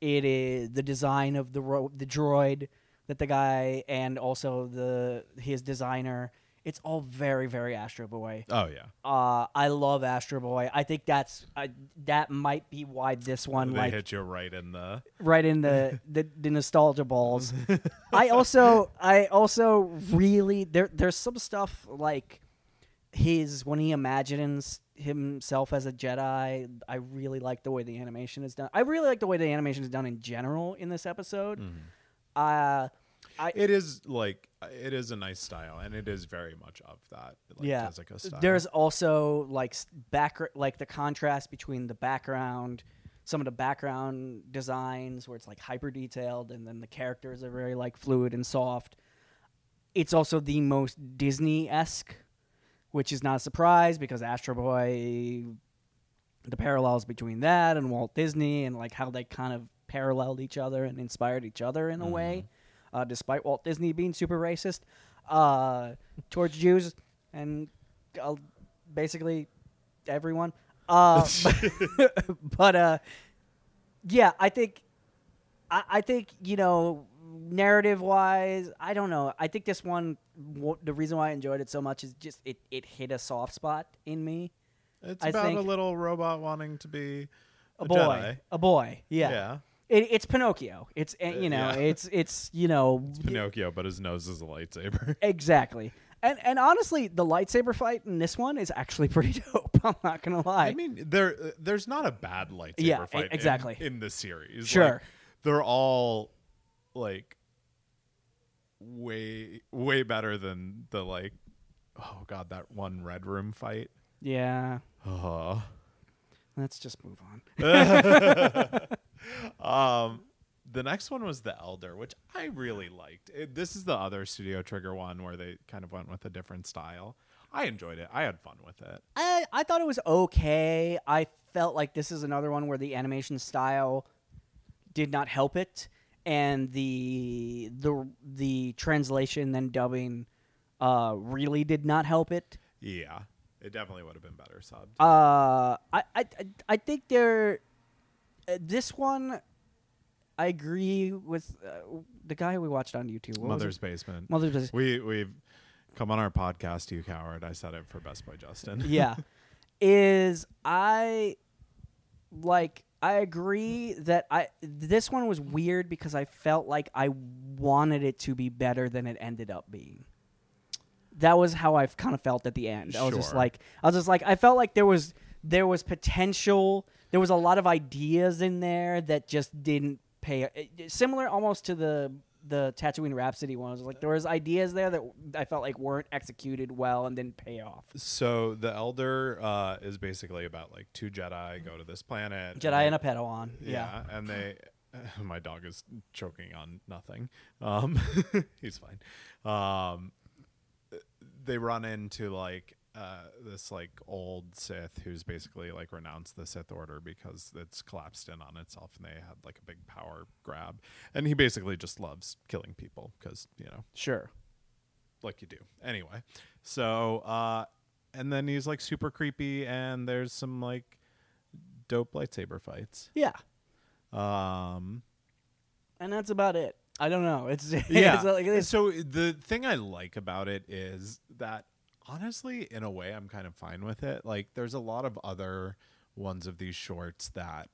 [SPEAKER 2] It is the design of the ro- the droid that the guy and also the his designer. It's all very very Astro Boy.
[SPEAKER 3] Oh yeah.
[SPEAKER 2] Uh, I love Astro Boy. I think that's that might be why this one
[SPEAKER 3] they
[SPEAKER 2] like
[SPEAKER 3] hit you right in the
[SPEAKER 2] right in the, the, the nostalgia balls. I also I also really there there's some stuff like his when he imagines himself as a Jedi. I really like the way the animation is done. I really like the way the animation is done in general in this episode. Uh I
[SPEAKER 3] It is like it is a nice style, and it is very much of that. Like,
[SPEAKER 2] yeah.
[SPEAKER 3] Tezuka style.
[SPEAKER 2] There's also like back like the contrast between the background, some of the background designs where it's like hyper detailed, and then the characters are very like fluid and soft. It's also the most Disney esque, which is not a surprise because Astro Boy, the parallels between that and Walt Disney, and like how they kind of paralleled each other and inspired each other in a way, uh, despite Walt Disney being super racist uh, towards Jews and uh, basically everyone. Uh, but uh, yeah, I think I, I think you know narrative wise, I don't know. I think this one, w- the reason why I enjoyed it so much is just it it hit a soft spot in me.
[SPEAKER 3] It's
[SPEAKER 2] I
[SPEAKER 3] about a little robot wanting to be
[SPEAKER 2] A,
[SPEAKER 3] a,
[SPEAKER 2] boy,
[SPEAKER 3] Jedi.
[SPEAKER 2] a boy, yeah.
[SPEAKER 3] Yeah.
[SPEAKER 2] It, it's Pinocchio. It's uh, you know,
[SPEAKER 3] yeah.
[SPEAKER 2] it's it's you know,
[SPEAKER 3] Pinocchio, but his nose is a lightsaber.
[SPEAKER 2] exactly. And and honestly, the lightsaber fight in this one is actually pretty dope. I'm not gonna lie.
[SPEAKER 3] I mean, there uh, there's not a bad lightsaber
[SPEAKER 2] Yeah,
[SPEAKER 3] fight in-
[SPEAKER 2] exactly.
[SPEAKER 3] in, this series.
[SPEAKER 2] Sure.
[SPEAKER 3] Like, they're all like way way better than the like oh god that one red room fight.
[SPEAKER 2] yeah.
[SPEAKER 3] Oh.
[SPEAKER 2] Let's just move on.
[SPEAKER 3] Um, the next one was the Elder, which I really liked. It, this is the other Studio Trigger one where they kind of went with a different style. I enjoyed it. I had fun with it.
[SPEAKER 2] I I thought it was okay. I felt like this is another one where the animation style did not help it, and the the the translation and dubbing uh, really did not help it.
[SPEAKER 3] Yeah, it definitely would have been better subbed.
[SPEAKER 2] Uh, I I I think they're uh, this one. I agree with uh, the guy we watched on YouTube. What
[SPEAKER 3] Mother's? Basement.
[SPEAKER 2] Mother's Basement.
[SPEAKER 3] We we've come on our podcast, you coward. I said it for Best Boy Justin.
[SPEAKER 2] yeah is i like i agree that i this one was weird because i felt like i wanted it to be better than it ended up being that was how i kind of felt at the end i was just like i was just like i felt like there was there was potential there was a lot of ideas in there that just didn't pay similar almost to the the Tatooine Rhapsody one. It was like there was ideas there that I felt like weren't executed well and didn't pay off.
[SPEAKER 3] So the Elder uh, is basically about like two Jedi go to this planet.
[SPEAKER 2] Jedi and a Padawan.
[SPEAKER 3] Yeah, and they. My dog is choking on nothing. Um, he's fine. Um, they run into like uh, this like old Sith who's basically like renounced the Sith Order because it's collapsed in on itself, and they had like a big power grab. And he basically just loves killing people because you know
[SPEAKER 2] Sure.
[SPEAKER 3] like you do. Anyway, so uh, and then he's like super creepy, and there's some like dope lightsaber fights.
[SPEAKER 2] Yeah.
[SPEAKER 3] Um,
[SPEAKER 2] And that's about it. I don't know. It's
[SPEAKER 3] yeah.
[SPEAKER 2] It's like, it's,
[SPEAKER 3] so the thing I like about it is that honestly, in a way, I'm kind of fine with it. Like, there's a lot of other ones of these shorts that.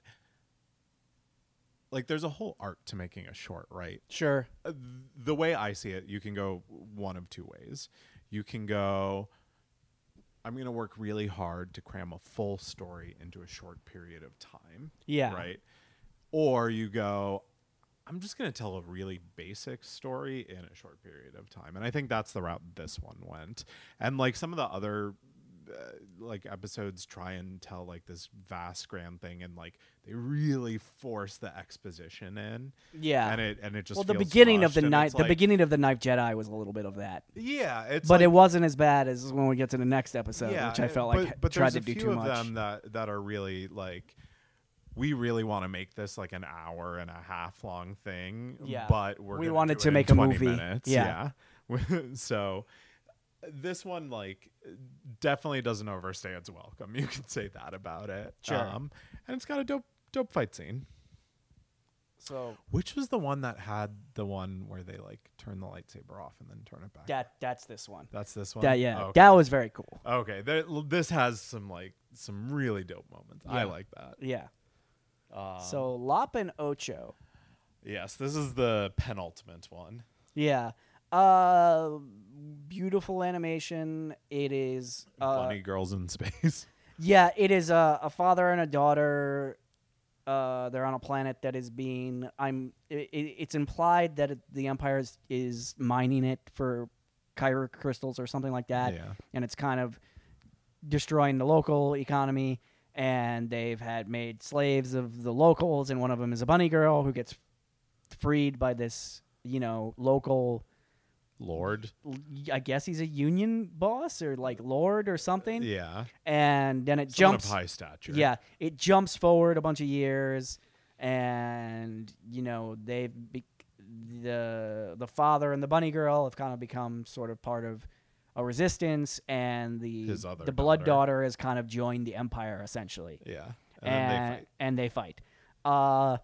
[SPEAKER 3] Like there's a whole art to making a short, right?
[SPEAKER 2] sure.
[SPEAKER 3] Uh, the way I see it, you can go one of two ways. You can go, I'm going to work really hard to cram a full story into a short period of time.
[SPEAKER 2] Yeah.
[SPEAKER 3] Right. Or you go, I'm just going to tell a really basic story in a short period of time. And I think that's the route this one went. And like some of the other uh, like episodes try and tell like this vast grand thing and like they really force the exposition in
[SPEAKER 2] Yeah.
[SPEAKER 3] and it and it just
[SPEAKER 2] well, the beginning of the
[SPEAKER 3] Ninth,
[SPEAKER 2] the
[SPEAKER 3] like-
[SPEAKER 2] beginning of the Ninth Jedi was a little bit of that,
[SPEAKER 3] yeah it's
[SPEAKER 2] but
[SPEAKER 3] like-
[SPEAKER 2] it wasn't as bad as when we get to the next episode,
[SPEAKER 3] yeah
[SPEAKER 2] which I felt
[SPEAKER 3] but,
[SPEAKER 2] like
[SPEAKER 3] but
[SPEAKER 2] tried
[SPEAKER 3] there's
[SPEAKER 2] to
[SPEAKER 3] a
[SPEAKER 2] do
[SPEAKER 3] few
[SPEAKER 2] too
[SPEAKER 3] of
[SPEAKER 2] much.
[SPEAKER 3] them that that are really like we really want to make this like an hour and a half long thing
[SPEAKER 2] Yeah.
[SPEAKER 3] but we're
[SPEAKER 2] We wanted
[SPEAKER 3] do
[SPEAKER 2] to
[SPEAKER 3] it
[SPEAKER 2] make a movie.
[SPEAKER 3] minutes.
[SPEAKER 2] Yeah.
[SPEAKER 3] yeah, so this one like definitely doesn't overstay its welcome you can say that about it
[SPEAKER 2] Sure.
[SPEAKER 3] um, and it's got a dope dope fight scene
[SPEAKER 2] So
[SPEAKER 3] Which was the one that had the one where they like turn the lightsaber off and then turn it back?
[SPEAKER 2] that that's this one.
[SPEAKER 3] That's this one.
[SPEAKER 2] That yeah,
[SPEAKER 3] Okay.
[SPEAKER 2] that was very cool.
[SPEAKER 3] Okay, th- this has some like some really dope moments. I like that.
[SPEAKER 2] Yeah.
[SPEAKER 3] Um,
[SPEAKER 2] So Lop and Ocho.
[SPEAKER 3] yes, this is the penultimate one.
[SPEAKER 2] Yeah. Uh beautiful animation. It is uh
[SPEAKER 3] Bunny girls in space.
[SPEAKER 2] Yeah, it is a, a father and a daughter. Uh, they're on a planet that is being. I'm. It, it's implied that it, the Empire is, is mining it for kyber crystals or something like that,
[SPEAKER 3] yeah.
[SPEAKER 2] and it's kind of destroying the local economy. And they've had made slaves of the locals, and one of them is a bunny girl who gets freed by this, you know, local.
[SPEAKER 3] Lord.
[SPEAKER 2] I guess he's a union boss or like lord or something.
[SPEAKER 3] Yeah.
[SPEAKER 2] And then it
[SPEAKER 3] Someone
[SPEAKER 2] jumps
[SPEAKER 3] of high stature.
[SPEAKER 2] yeah, it jumps forward a bunch of years, and you know they've be- the the father and the bunny girl have kind of become sort of part of a resistance, and the the blood
[SPEAKER 3] daughter.
[SPEAKER 2] daughter has kind of joined the empire essentially,
[SPEAKER 3] Yeah.
[SPEAKER 2] and
[SPEAKER 3] And, they fight.
[SPEAKER 2] and they fight. Uh,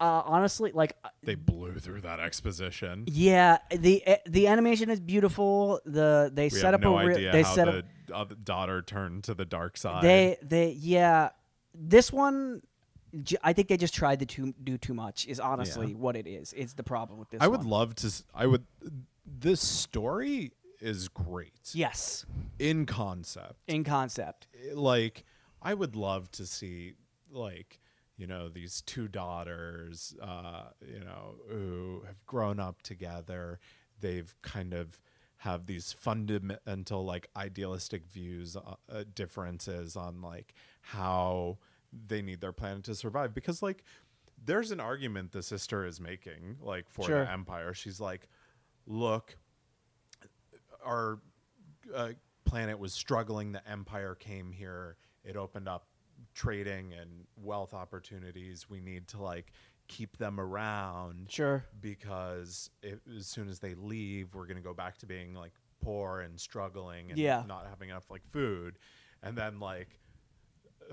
[SPEAKER 2] uh, honestly, like
[SPEAKER 3] They blew through that exposition.
[SPEAKER 2] yeah, the eh, the animation is beautiful. The they
[SPEAKER 3] We
[SPEAKER 2] set up
[SPEAKER 3] no
[SPEAKER 2] a re-
[SPEAKER 3] idea
[SPEAKER 2] they set
[SPEAKER 3] the
[SPEAKER 2] up
[SPEAKER 3] other daughter turned to the dark side.
[SPEAKER 2] They they yeah. This one, I think they just tried to too, do too much. Is honestly
[SPEAKER 3] Yeah.
[SPEAKER 2] what it is. It's the problem with this.
[SPEAKER 3] I would love to. s- I would. This story is great
[SPEAKER 2] yes
[SPEAKER 3] in concept.
[SPEAKER 2] in concept.
[SPEAKER 3] like I would love to see like you know these two daughters uh you know who have grown up together they've kind of have these fundamental like idealistic views uh, uh, differences on like how they need their planet to survive because like there's an argument the sister is making like for
[SPEAKER 2] Sure.
[SPEAKER 3] the empire she's like look our uh, planet was struggling. The empire came here. It opened up trading and wealth opportunities. We need to like keep them around
[SPEAKER 2] Sure.
[SPEAKER 3] because if, as soon as they leave, we're going to go back to being like poor and struggling and
[SPEAKER 2] Yeah.
[SPEAKER 3] not having enough like food. And then like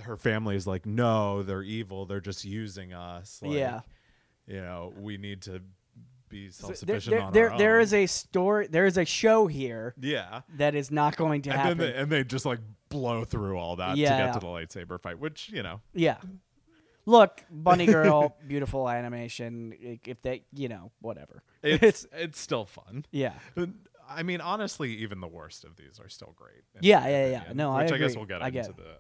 [SPEAKER 3] her family is like, no, they're evil. They're just using us. Like,
[SPEAKER 2] Yeah.
[SPEAKER 3] You know, we need to be self
[SPEAKER 2] there,
[SPEAKER 3] sufficient
[SPEAKER 2] there,
[SPEAKER 3] on
[SPEAKER 2] there,
[SPEAKER 3] our
[SPEAKER 2] there
[SPEAKER 3] own.
[SPEAKER 2] is a story. There is a show here
[SPEAKER 3] yeah.
[SPEAKER 2] that is not going to
[SPEAKER 3] and
[SPEAKER 2] happen.
[SPEAKER 3] they, and they just like blow through all that
[SPEAKER 2] Yeah.
[SPEAKER 3] to get to the lightsaber fight, which you know,
[SPEAKER 2] yeah. Look, bunny girl, beautiful animation. If they, you know, whatever.
[SPEAKER 3] it's it's still fun.
[SPEAKER 2] yeah.
[SPEAKER 3] I mean, honestly, even the worst of these are still great.
[SPEAKER 2] Yeah, yeah, yeah.
[SPEAKER 3] opinion,
[SPEAKER 2] No, I
[SPEAKER 3] which I, guess we'll get
[SPEAKER 2] I
[SPEAKER 3] into
[SPEAKER 2] get
[SPEAKER 3] the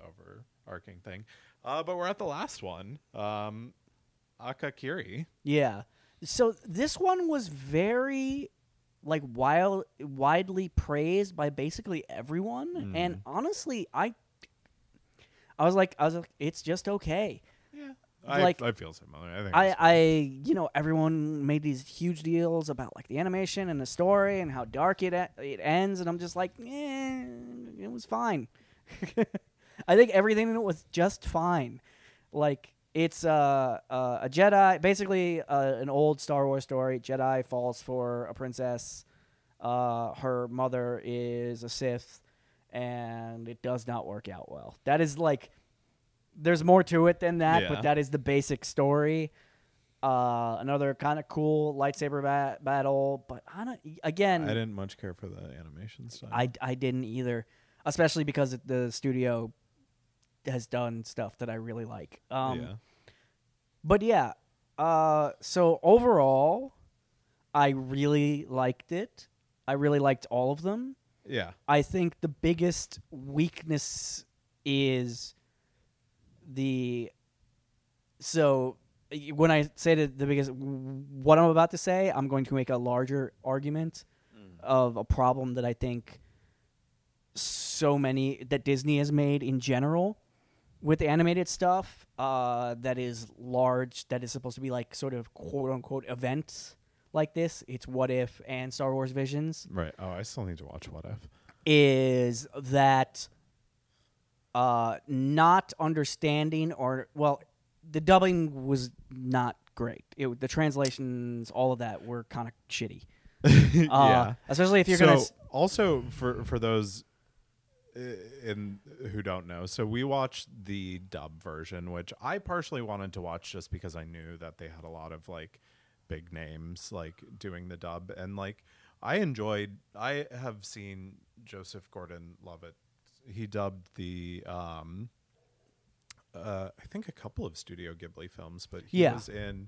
[SPEAKER 3] overarching thing. Uh, but we're at the last one, um, Akakiri.
[SPEAKER 2] Yeah. So this one was very like wild widely praised by basically everyone and honestly I I was like I was like it's just okay.
[SPEAKER 3] Yeah, I,
[SPEAKER 2] Like,
[SPEAKER 3] I feel similar. I think
[SPEAKER 2] I I you know everyone made these huge deals about like the animation and the story and how dark it it ends and I'm just like eh, it was fine. I think everything in it was just fine. Like it's uh, uh, a Jedi, basically uh, an old Star Wars story. Jedi falls for a princess. Uh, her mother is a Sith, and it does not work out well. That is like, there's more to it than that,
[SPEAKER 3] Yeah.
[SPEAKER 2] but that is the basic story. Uh, another kind of cool lightsaber ba- battle, but I don't. Again,
[SPEAKER 3] I didn't much care for the animation style.
[SPEAKER 2] I, I didn't either, especially because it- the studio has done stuff that I really like. Um,
[SPEAKER 3] yeah,
[SPEAKER 2] But yeah, uh, so overall, I really liked it. I really liked all of them.
[SPEAKER 3] yeah,
[SPEAKER 2] I think the biggest weakness is the. So when I say that the biggest, what I'm about to say, I'm going to make a larger argument of a problem that I think so many that Disney has made in general with animated stuff uh, that is large, that is supposed to be like sort of quote unquote events like this. It's What If and Star Wars Visions
[SPEAKER 3] right. Oh, I still need to watch What If.
[SPEAKER 2] is that uh, not understanding or well, the dubbing was not great. It, the translations, all of that, were kind of shitty. Uh,
[SPEAKER 3] yeah.
[SPEAKER 2] especially if you're
[SPEAKER 3] so
[SPEAKER 2] gonna. s-
[SPEAKER 3] also for for those in who don't know, so we watched the dub version, which I partially wanted to watch just because I knew that they had a lot of like big names like doing the dub, and like I enjoyed. I have seen Joseph Gordon-Levitt. He dubbed the. um uh, I think a couple of Studio Ghibli films, but he
[SPEAKER 2] Yeah.
[SPEAKER 3] was in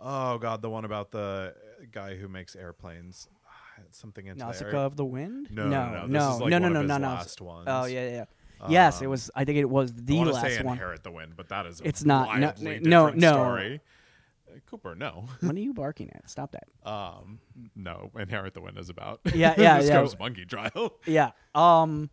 [SPEAKER 3] oh god, the one about the guy who makes airplanes. Something into
[SPEAKER 2] Nausicaa
[SPEAKER 3] air.
[SPEAKER 2] of the Wind?
[SPEAKER 3] No, no,
[SPEAKER 2] no,
[SPEAKER 3] no.
[SPEAKER 2] No, no, no, no, no, no.
[SPEAKER 3] last ones.
[SPEAKER 2] Oh yeah, yeah. yes, it
[SPEAKER 3] Um,
[SPEAKER 2] was. I think it was the
[SPEAKER 3] I
[SPEAKER 2] last
[SPEAKER 3] say
[SPEAKER 2] one.
[SPEAKER 3] inherit the wind, but that is a
[SPEAKER 2] It's not- no, no, no.
[SPEAKER 3] story. Uh, Cooper, no,
[SPEAKER 2] What are you barking at? Stop that.
[SPEAKER 3] um, no. Inherit the wind is about
[SPEAKER 2] Yeah, yeah,
[SPEAKER 3] this
[SPEAKER 2] yeah.
[SPEAKER 3] goes monkey trial.
[SPEAKER 2] Yeah. Um.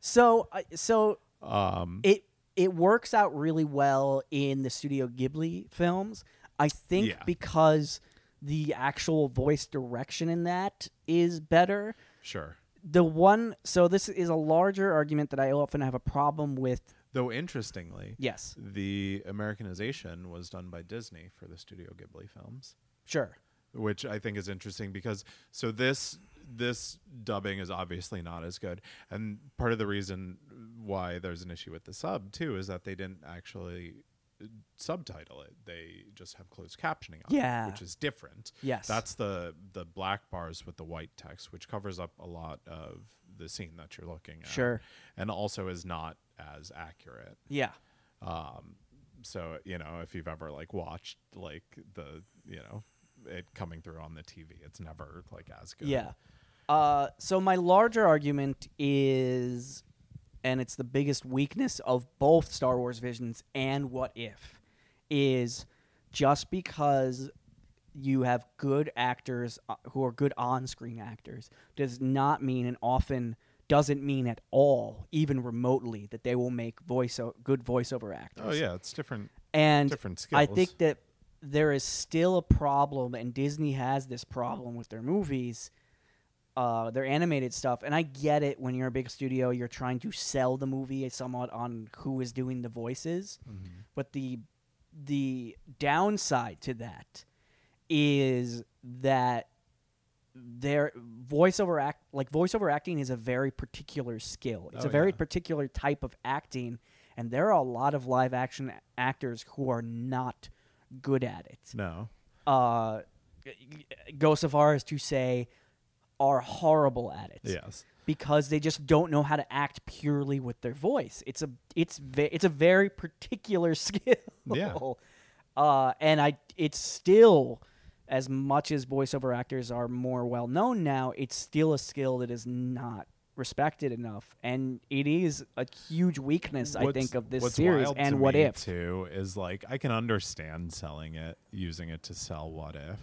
[SPEAKER 2] So, so
[SPEAKER 3] Um,
[SPEAKER 2] it it works out really well in the Studio Ghibli films. I think
[SPEAKER 3] Yeah.
[SPEAKER 2] because the actual voice direction in that is better.
[SPEAKER 3] sure.
[SPEAKER 2] The one, so this is a larger argument that I often have a problem with.
[SPEAKER 3] Though interestingly,
[SPEAKER 2] Yes,
[SPEAKER 3] the Americanization was done by Disney for the Studio Ghibli films.
[SPEAKER 2] sure.
[SPEAKER 3] which I think is interesting because so this this dubbing is obviously not as good, and part of the reason why there's an issue with the sub too is that they didn't actually subtitle it; they just have closed captioning on
[SPEAKER 2] Yeah.
[SPEAKER 3] it, which is different.
[SPEAKER 2] Yes.
[SPEAKER 3] that's the the black bars with the white text, which covers up a lot of the scene that you're looking at.
[SPEAKER 2] Sure.
[SPEAKER 3] and also is not as accurate
[SPEAKER 2] Yeah.
[SPEAKER 3] Um so you know if you've ever like watched like the you know it coming through on the tv it's never like as good
[SPEAKER 2] Yeah. Uh, so my larger argument is, and it's the biggest weakness of both Star Wars Visions and What If, is just because you have good actors uh, who are good on-screen actors does not mean and often doesn't mean at all, even remotely, that they will make voice good voiceover actors.
[SPEAKER 3] oh yeah it's different
[SPEAKER 2] and
[SPEAKER 3] different skills.
[SPEAKER 2] I think that there is still a problem, and Disney has this problem with their movies, uh, their animated stuff. And I get it when you're a big studio, you're trying to sell the movie somewhat on who is doing the voices.
[SPEAKER 3] Mm-hmm.
[SPEAKER 2] But the the downside to that is that their voiceover act like voiceover acting is a very particular skill. It's
[SPEAKER 3] Oh,
[SPEAKER 2] a very
[SPEAKER 3] yeah.
[SPEAKER 2] particular type of acting, and there are a lot of live action actors who are not good at it.
[SPEAKER 3] no
[SPEAKER 2] Uh, go so far as to say are horrible at it
[SPEAKER 3] yes
[SPEAKER 2] because they just don't know how to act purely with their voice. It's a it's ve- it's a very particular skill.
[SPEAKER 3] Yeah.
[SPEAKER 2] Uh, and I it's still as much as voiceover actors are more well known now, it's still a skill that is not respected enough, and it is a huge weakness I think of this
[SPEAKER 3] what's
[SPEAKER 2] series. And what if?
[SPEAKER 3] too is like i can understand selling it using it to sell what if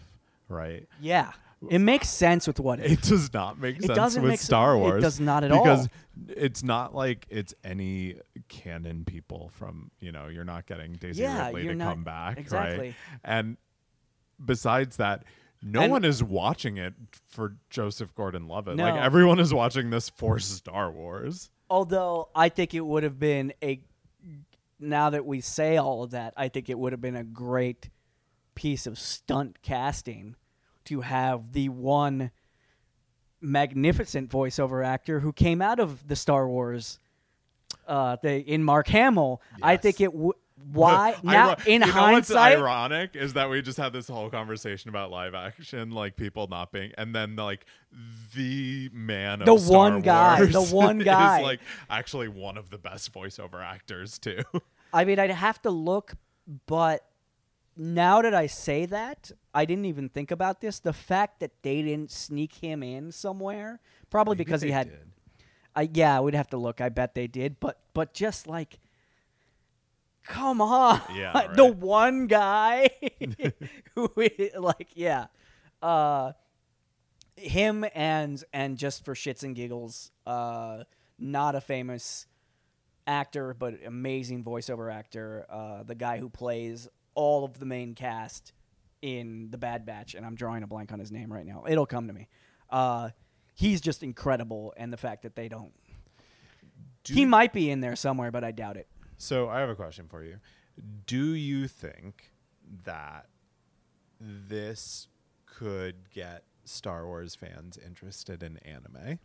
[SPEAKER 3] right
[SPEAKER 2] Yeah, it makes sense with what
[SPEAKER 3] it does not make
[SPEAKER 2] It
[SPEAKER 3] sense
[SPEAKER 2] doesn't
[SPEAKER 3] with
[SPEAKER 2] make
[SPEAKER 3] Star Wars.
[SPEAKER 2] it does not at all.
[SPEAKER 3] because it's not like it's any canon people from you know you're not getting Daisy
[SPEAKER 2] Yeah,
[SPEAKER 3] Ridley
[SPEAKER 2] you're
[SPEAKER 3] to
[SPEAKER 2] not-
[SPEAKER 3] come back,
[SPEAKER 2] exactly.
[SPEAKER 3] right? And besides that, no
[SPEAKER 2] And-
[SPEAKER 3] one is watching it for Joseph Gordon-Levitt. Like everyone is watching this for Star Wars.
[SPEAKER 2] Although I think it would have been a now that we say all of that, I think it would have been a great piece of stunt casting to have the one magnificent voiceover actor who came out of the Star Wars uh the in Mark Hamill. I think it would why now in
[SPEAKER 3] you know what's
[SPEAKER 2] hindsight
[SPEAKER 3] ironic is that we just had this whole conversation about live action, like people not being, and then like the man, of
[SPEAKER 2] The
[SPEAKER 3] Star
[SPEAKER 2] one guy,
[SPEAKER 3] Wars
[SPEAKER 2] the one guy.
[SPEAKER 3] is like actually one of the best voiceover actors too.
[SPEAKER 2] I mean, I'd have to look, but now that I say that, I didn't even think about this. The fact that they didn't sneak him in somewhere, probably because he had.
[SPEAKER 3] did.
[SPEAKER 2] I yeah, we'd have to look. I bet they did, but but just like, come on,
[SPEAKER 3] Yeah,
[SPEAKER 2] the one guy who like yeah, uh, him and and just for shits and giggles, uh, not a famous actor but amazing voiceover actor, uh, the guy who plays all of the main cast in the Bad Batch, and I'm drawing a blank on his name right now. It'll come to me. Uh, he's just incredible, and the fact that they don't. he might be in there somewhere, but I doubt it.
[SPEAKER 3] So I have a question for you. Do you think that this could get Star Wars fans interested in anime?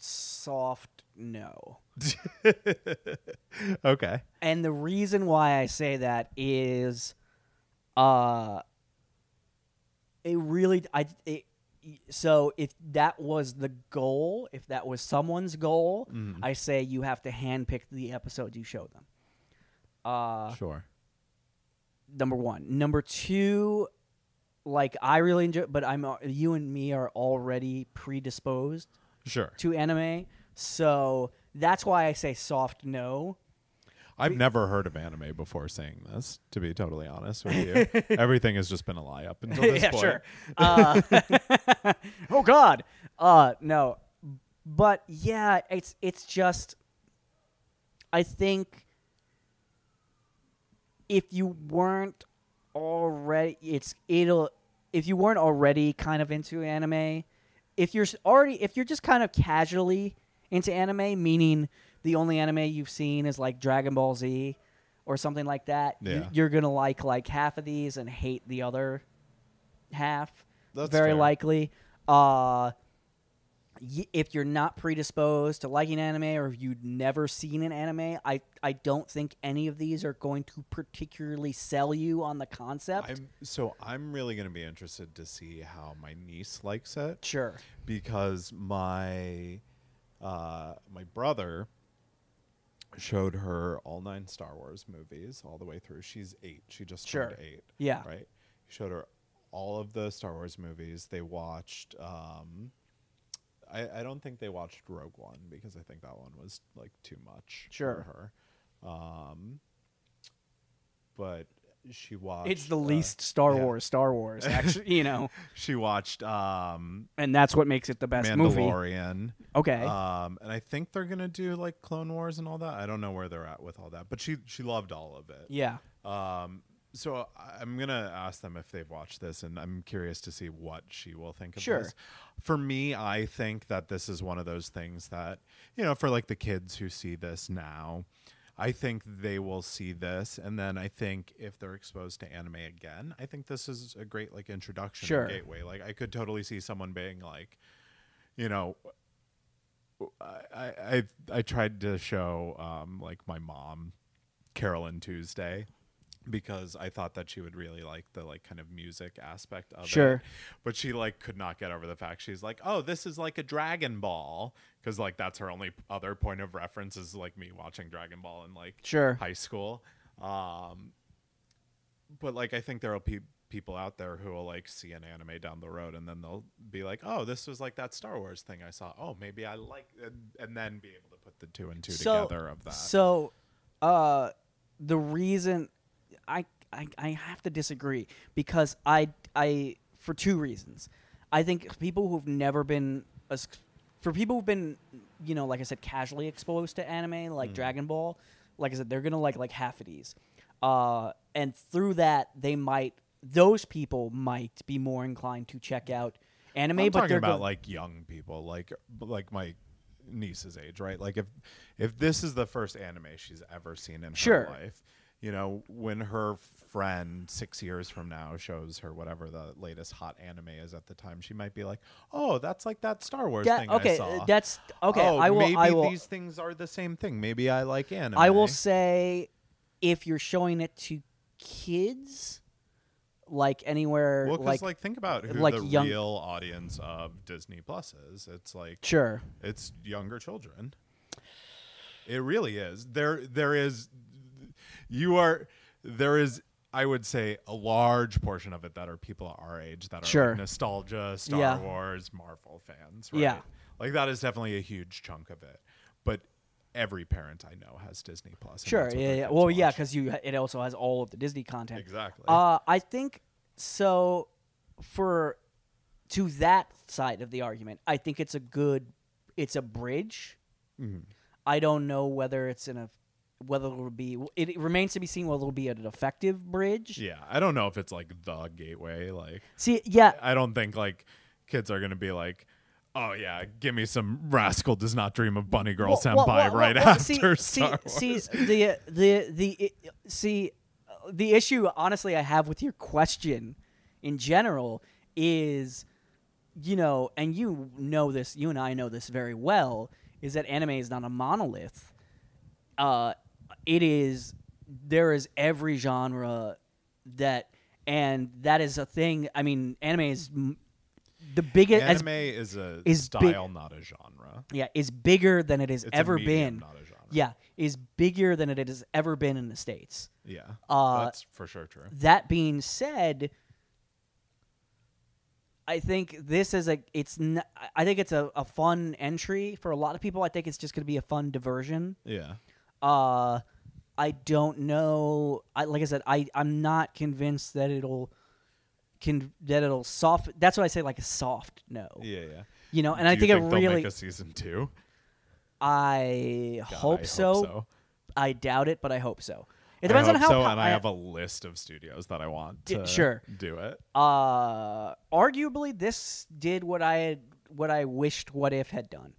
[SPEAKER 2] soft no.
[SPEAKER 3] okay.
[SPEAKER 2] And the reason why I say that is uh it really I it, so if that was the goal, if that was someone's goal,
[SPEAKER 3] Mm-hmm.
[SPEAKER 2] I say you have to handpick the episodes you show them. Uh
[SPEAKER 3] Sure.
[SPEAKER 2] number one. Number two, like I really enjoy, but I'm uh, you and me are already predisposed
[SPEAKER 3] Sure.
[SPEAKER 2] to anime, so that's why I say soft no.
[SPEAKER 3] I've never heard of anime before saying this, to be totally honest with you. Everything has just been a lie up until this
[SPEAKER 2] yeah,
[SPEAKER 3] point.
[SPEAKER 2] sure. Uh, oh God, uh, no, but yeah, it's it's just. I think if you weren't already, it's it'll if you weren't already kind of into anime, if you're already if you're just kind of casually into anime, meaning the only anime you've seen is like Dragon Ball Z or something like that, you-
[SPEAKER 3] Yeah.
[SPEAKER 2] you're gonna like like half of these and hate the other half.
[SPEAKER 3] That's
[SPEAKER 2] very
[SPEAKER 3] fair.
[SPEAKER 2] likely. Uh, y- if you're not predisposed to liking anime or if you've never seen an anime, I I don't think any of these are going to particularly sell you on the concept.
[SPEAKER 3] I'm so I'm really going to be interested to see how my niece likes it
[SPEAKER 2] sure.
[SPEAKER 3] because my uh, my brother showed her all nine Star Wars movies all the way through. She's eight. She just turned eight.
[SPEAKER 2] Yeah.
[SPEAKER 3] Right. He showed her all of the Star Wars movies. They watched. Um, I, I don't think they watched Rogue One because I think that one was like too much
[SPEAKER 2] Sure.
[SPEAKER 3] for her. Um, but she watched.
[SPEAKER 2] It's the
[SPEAKER 3] uh,
[SPEAKER 2] least Star
[SPEAKER 3] yeah.
[SPEAKER 2] Wars Star Wars, actually, you know,
[SPEAKER 3] She watched um,
[SPEAKER 2] and that's what makes it the best movie.
[SPEAKER 3] Mandalorian.
[SPEAKER 2] Okay.
[SPEAKER 3] Um, and I think they're gonna do like Clone Wars and all that. I don't know where they're at with all that, but she she loved all of it.
[SPEAKER 2] yeah.
[SPEAKER 3] Um, so I'm gonna ask them if they've watched this, and I'm curious to see what she will think of
[SPEAKER 2] Sure.
[SPEAKER 3] this. For me, I think that this is one of those things that you know, for like the kids who see this now, I think they will see this, and then I think if they're exposed to anime again, I think this is a great like introduction
[SPEAKER 2] Sure.
[SPEAKER 3] gateway. Like I could totally see someone being like, you know. I, I I tried to show um, like my mom Carole and Tuesday because I thought that she would really like the like kind of music aspect of it.
[SPEAKER 2] Sure.
[SPEAKER 3] But she like could not get over the fact she's like, "Oh, this is like a Dragon Ball." Cuz like that's her only other point of reference is like me watching Dragon Ball in like
[SPEAKER 2] Sure.
[SPEAKER 3] high school. Um but like I think there'll be people out there who will like see an anime down the road and then they'll be like, "Oh, this was like that Star Wars thing I saw. Oh, maybe I like," and, and then be able to put the two and two
[SPEAKER 2] so,
[SPEAKER 3] together of that.
[SPEAKER 2] So, uh, the reason I, I I have to disagree because I I for two reasons. I think people who've never been for people who've been you know like I said casually exposed to anime like Dragon Ball, like I said they're gonna like like half of these, uh, and through that they might those people might be more inclined to check out anime.
[SPEAKER 3] I'm
[SPEAKER 2] but
[SPEAKER 3] talking about
[SPEAKER 2] go-
[SPEAKER 3] like young people, like like my niece's age, right? Like if if this is the first anime she's ever seen in
[SPEAKER 2] Sure.
[SPEAKER 3] her life, you know, when her friend six years from now shows her whatever the latest hot anime is at the time, she might be like, "Oh, that's like that Star Wars
[SPEAKER 2] that,
[SPEAKER 3] thing
[SPEAKER 2] okay.
[SPEAKER 3] I saw."
[SPEAKER 2] That's okay.
[SPEAKER 3] Oh,
[SPEAKER 2] I will.
[SPEAKER 3] Maybe
[SPEAKER 2] I will.
[SPEAKER 3] these things are the same thing. Maybe I like anime.
[SPEAKER 2] I will say, if you're showing it to kids, like anywhere,
[SPEAKER 3] Well, because
[SPEAKER 2] like,
[SPEAKER 3] like, think about who
[SPEAKER 2] like
[SPEAKER 3] the
[SPEAKER 2] young-
[SPEAKER 3] real audience of Disney Plus is. It's like
[SPEAKER 2] sure,
[SPEAKER 3] It's younger children. It really is. There there is you are there is I would say a large portion of it that are people our age that are
[SPEAKER 2] Sure.
[SPEAKER 3] like nostalgia, Star
[SPEAKER 2] Yeah.
[SPEAKER 3] Wars, Marvel fans, right?
[SPEAKER 2] Yeah.
[SPEAKER 3] Like that is definitely a huge chunk of it. But every parent I know has Disney Plus.
[SPEAKER 2] sure, yeah, yeah. Well, yeah, because you it also has all of the Disney content.
[SPEAKER 3] Exactly.
[SPEAKER 2] Uh, I think so. For to that side of the argument, I think it's a good. It's a bridge.
[SPEAKER 3] Mm-hmm.
[SPEAKER 2] I don't know whether it's in a whether it will be. It, it remains to be seen whether it will be an effective bridge.
[SPEAKER 3] yeah, I don't know if it's like the gateway. Like
[SPEAKER 2] See, yeah,
[SPEAKER 3] I don't think like kids are gonna be like, oh yeah, give me some rascal does not dream of bunny girl
[SPEAKER 2] Well,
[SPEAKER 3] senpai
[SPEAKER 2] well, well,
[SPEAKER 3] right after
[SPEAKER 2] see,
[SPEAKER 3] Star
[SPEAKER 2] see,
[SPEAKER 3] Wars.
[SPEAKER 2] See the the the see the issue honestly I have with your question in general is you know and you know this you and I know this very well is that anime is not a monolith. Uh, it is there is every genre that and that is a thing. I mean, anime is m- the biggest as
[SPEAKER 3] Anime is a
[SPEAKER 2] is
[SPEAKER 3] style,
[SPEAKER 2] big-
[SPEAKER 3] not a genre.
[SPEAKER 2] yeah is bigger than it has
[SPEAKER 3] It's
[SPEAKER 2] ever
[SPEAKER 3] medium,
[SPEAKER 2] been.
[SPEAKER 3] not a genre.
[SPEAKER 2] Yeah, is bigger than it has ever been in the states.
[SPEAKER 3] Yeah,
[SPEAKER 2] Uh,
[SPEAKER 3] that's for sure true.
[SPEAKER 2] That being said, I think this is a it's n- I think it's a, a fun entry for a lot of people. I think it's just going to be a fun diversion.
[SPEAKER 3] Yeah,
[SPEAKER 2] Uh, I don't know. I like I said, I I'm not convinced that it'll can that it'll soft. That's what I say, like a soft no.
[SPEAKER 3] yeah, yeah.
[SPEAKER 2] You know, and
[SPEAKER 3] Do
[SPEAKER 2] I
[SPEAKER 3] you
[SPEAKER 2] think, it really.
[SPEAKER 3] make a season two.
[SPEAKER 2] I
[SPEAKER 3] God,
[SPEAKER 2] hope,
[SPEAKER 3] I
[SPEAKER 2] so. I doubt it, but I hope so. It depends
[SPEAKER 3] I
[SPEAKER 2] on how.
[SPEAKER 3] So, and I have a list of studios that I want
[SPEAKER 2] D-
[SPEAKER 3] to
[SPEAKER 2] sure.
[SPEAKER 3] do it.
[SPEAKER 2] Uh, arguably, this did what I had, what I wished What If had done,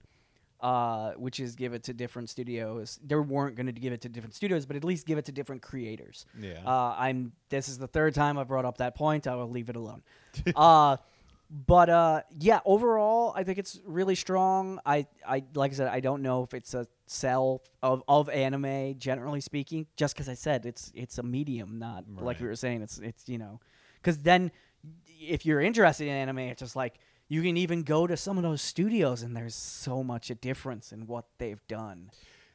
[SPEAKER 2] uh, which is give it to different studios. They weren't going to give it to different studios, but at least give it to different creators.
[SPEAKER 3] Yeah.
[SPEAKER 2] Uh, I'm. This is the third time I've brought up that point. I will leave it alone. uh, but uh, yeah, overall, I think it's really strong. I, I like I said, I don't know if it's a sell of, of anime, generally speaking. Just because I said it's it's a medium, not like we were saying. It's it's you know, because then if you're interested in anime, it's just like you can even go to some of those studios and there's so much a difference in what they've done.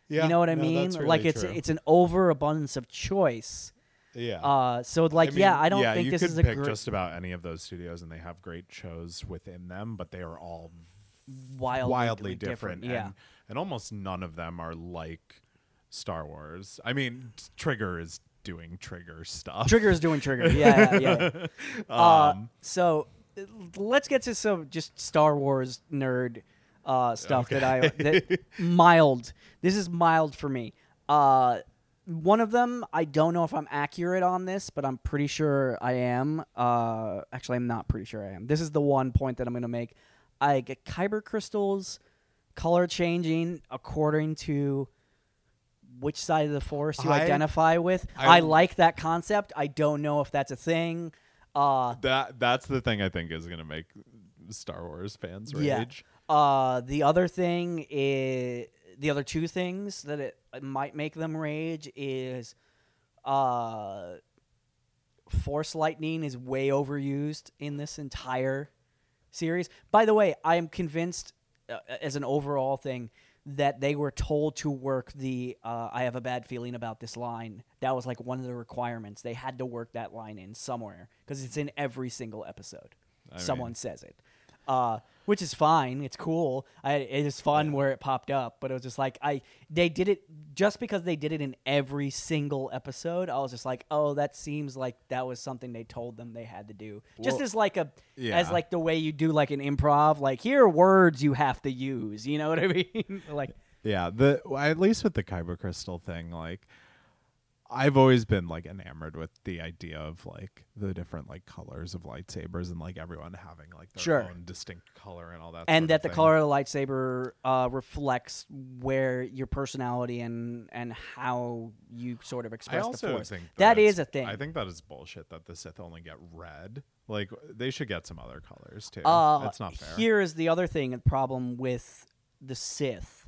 [SPEAKER 3] yeah,
[SPEAKER 2] you know what I
[SPEAKER 3] no,
[SPEAKER 2] mean?
[SPEAKER 3] that's
[SPEAKER 2] like it's
[SPEAKER 3] true.
[SPEAKER 2] it's an overabundance of choice.
[SPEAKER 3] yeah.
[SPEAKER 2] Uh, so like
[SPEAKER 3] mean,
[SPEAKER 2] yeah, I don't
[SPEAKER 3] yeah,
[SPEAKER 2] think this is a
[SPEAKER 3] pick
[SPEAKER 2] great,
[SPEAKER 3] just about any of those studios, and they have great shows within them, but they are all
[SPEAKER 2] wildly,
[SPEAKER 3] wildly different.
[SPEAKER 2] Yeah.
[SPEAKER 3] and, and almost none of them are like Star Wars. I mean, Trigger is doing Trigger stuff.
[SPEAKER 2] Trigger is doing Trigger. Yeah, yeah. yeah. uh,
[SPEAKER 3] Um,
[SPEAKER 2] so uh, let's get to some just Star Wars nerd uh, stuff that I that mild. This is mild for me. Uh, one of them, I don't know if I'm accurate on this, but I'm pretty sure I am. Uh, actually, I'm not pretty sure I am. This is the one point that I'm going to make. I get kyber crystals color changing according to which side of the force you
[SPEAKER 3] I-
[SPEAKER 2] identify with. I,
[SPEAKER 3] I-
[SPEAKER 2] like that concept. I don't know if that's a thing. Uh,
[SPEAKER 3] that that's the thing I think is going to make Star Wars fans rage. Yeah.
[SPEAKER 2] Uh, the other thing is the other two things that it might make them rage is, uh, Force lightning is way overused in this entire series. By the way, I am convinced, uh, as an overall thing, that they were told to work the uh, "I have a bad feeling about this" line. That was like one of the requirements. They had to work that line in somewhere because it's in every single episode.
[SPEAKER 3] I
[SPEAKER 2] Someone
[SPEAKER 3] mean-
[SPEAKER 2] says it, uh, which is fine. It's cool. I, it is fun where it popped up, but it was just like I they did it just because they did it in every single episode. I was just like, oh, that seems like that was something they told them they had to do. just
[SPEAKER 3] Well,
[SPEAKER 2] as like a
[SPEAKER 3] yeah.
[SPEAKER 2] as like the way you do like an improv. Like here are words you have to use. You know what I mean? like
[SPEAKER 3] Yeah, the at least with the kyber crystal thing, like I've always been like enamored with the idea of like the different like colors of lightsabers and like everyone having like their
[SPEAKER 2] Sure.
[SPEAKER 3] own distinct color and all that.
[SPEAKER 2] and
[SPEAKER 3] sort
[SPEAKER 2] that
[SPEAKER 3] of
[SPEAKER 2] the
[SPEAKER 3] thing.
[SPEAKER 2] color of the lightsaber uh, reflects where your personality and and how you sort of
[SPEAKER 3] I
[SPEAKER 2] express the
[SPEAKER 3] also
[SPEAKER 2] force.
[SPEAKER 3] think
[SPEAKER 2] that
[SPEAKER 3] it's-
[SPEAKER 2] a thing.
[SPEAKER 3] I think that is bullshit that the Sith only get red. Like they should get some other colors too.
[SPEAKER 2] Uh,
[SPEAKER 3] That's not fair.
[SPEAKER 2] Here is the other thing, the problem with the Sith.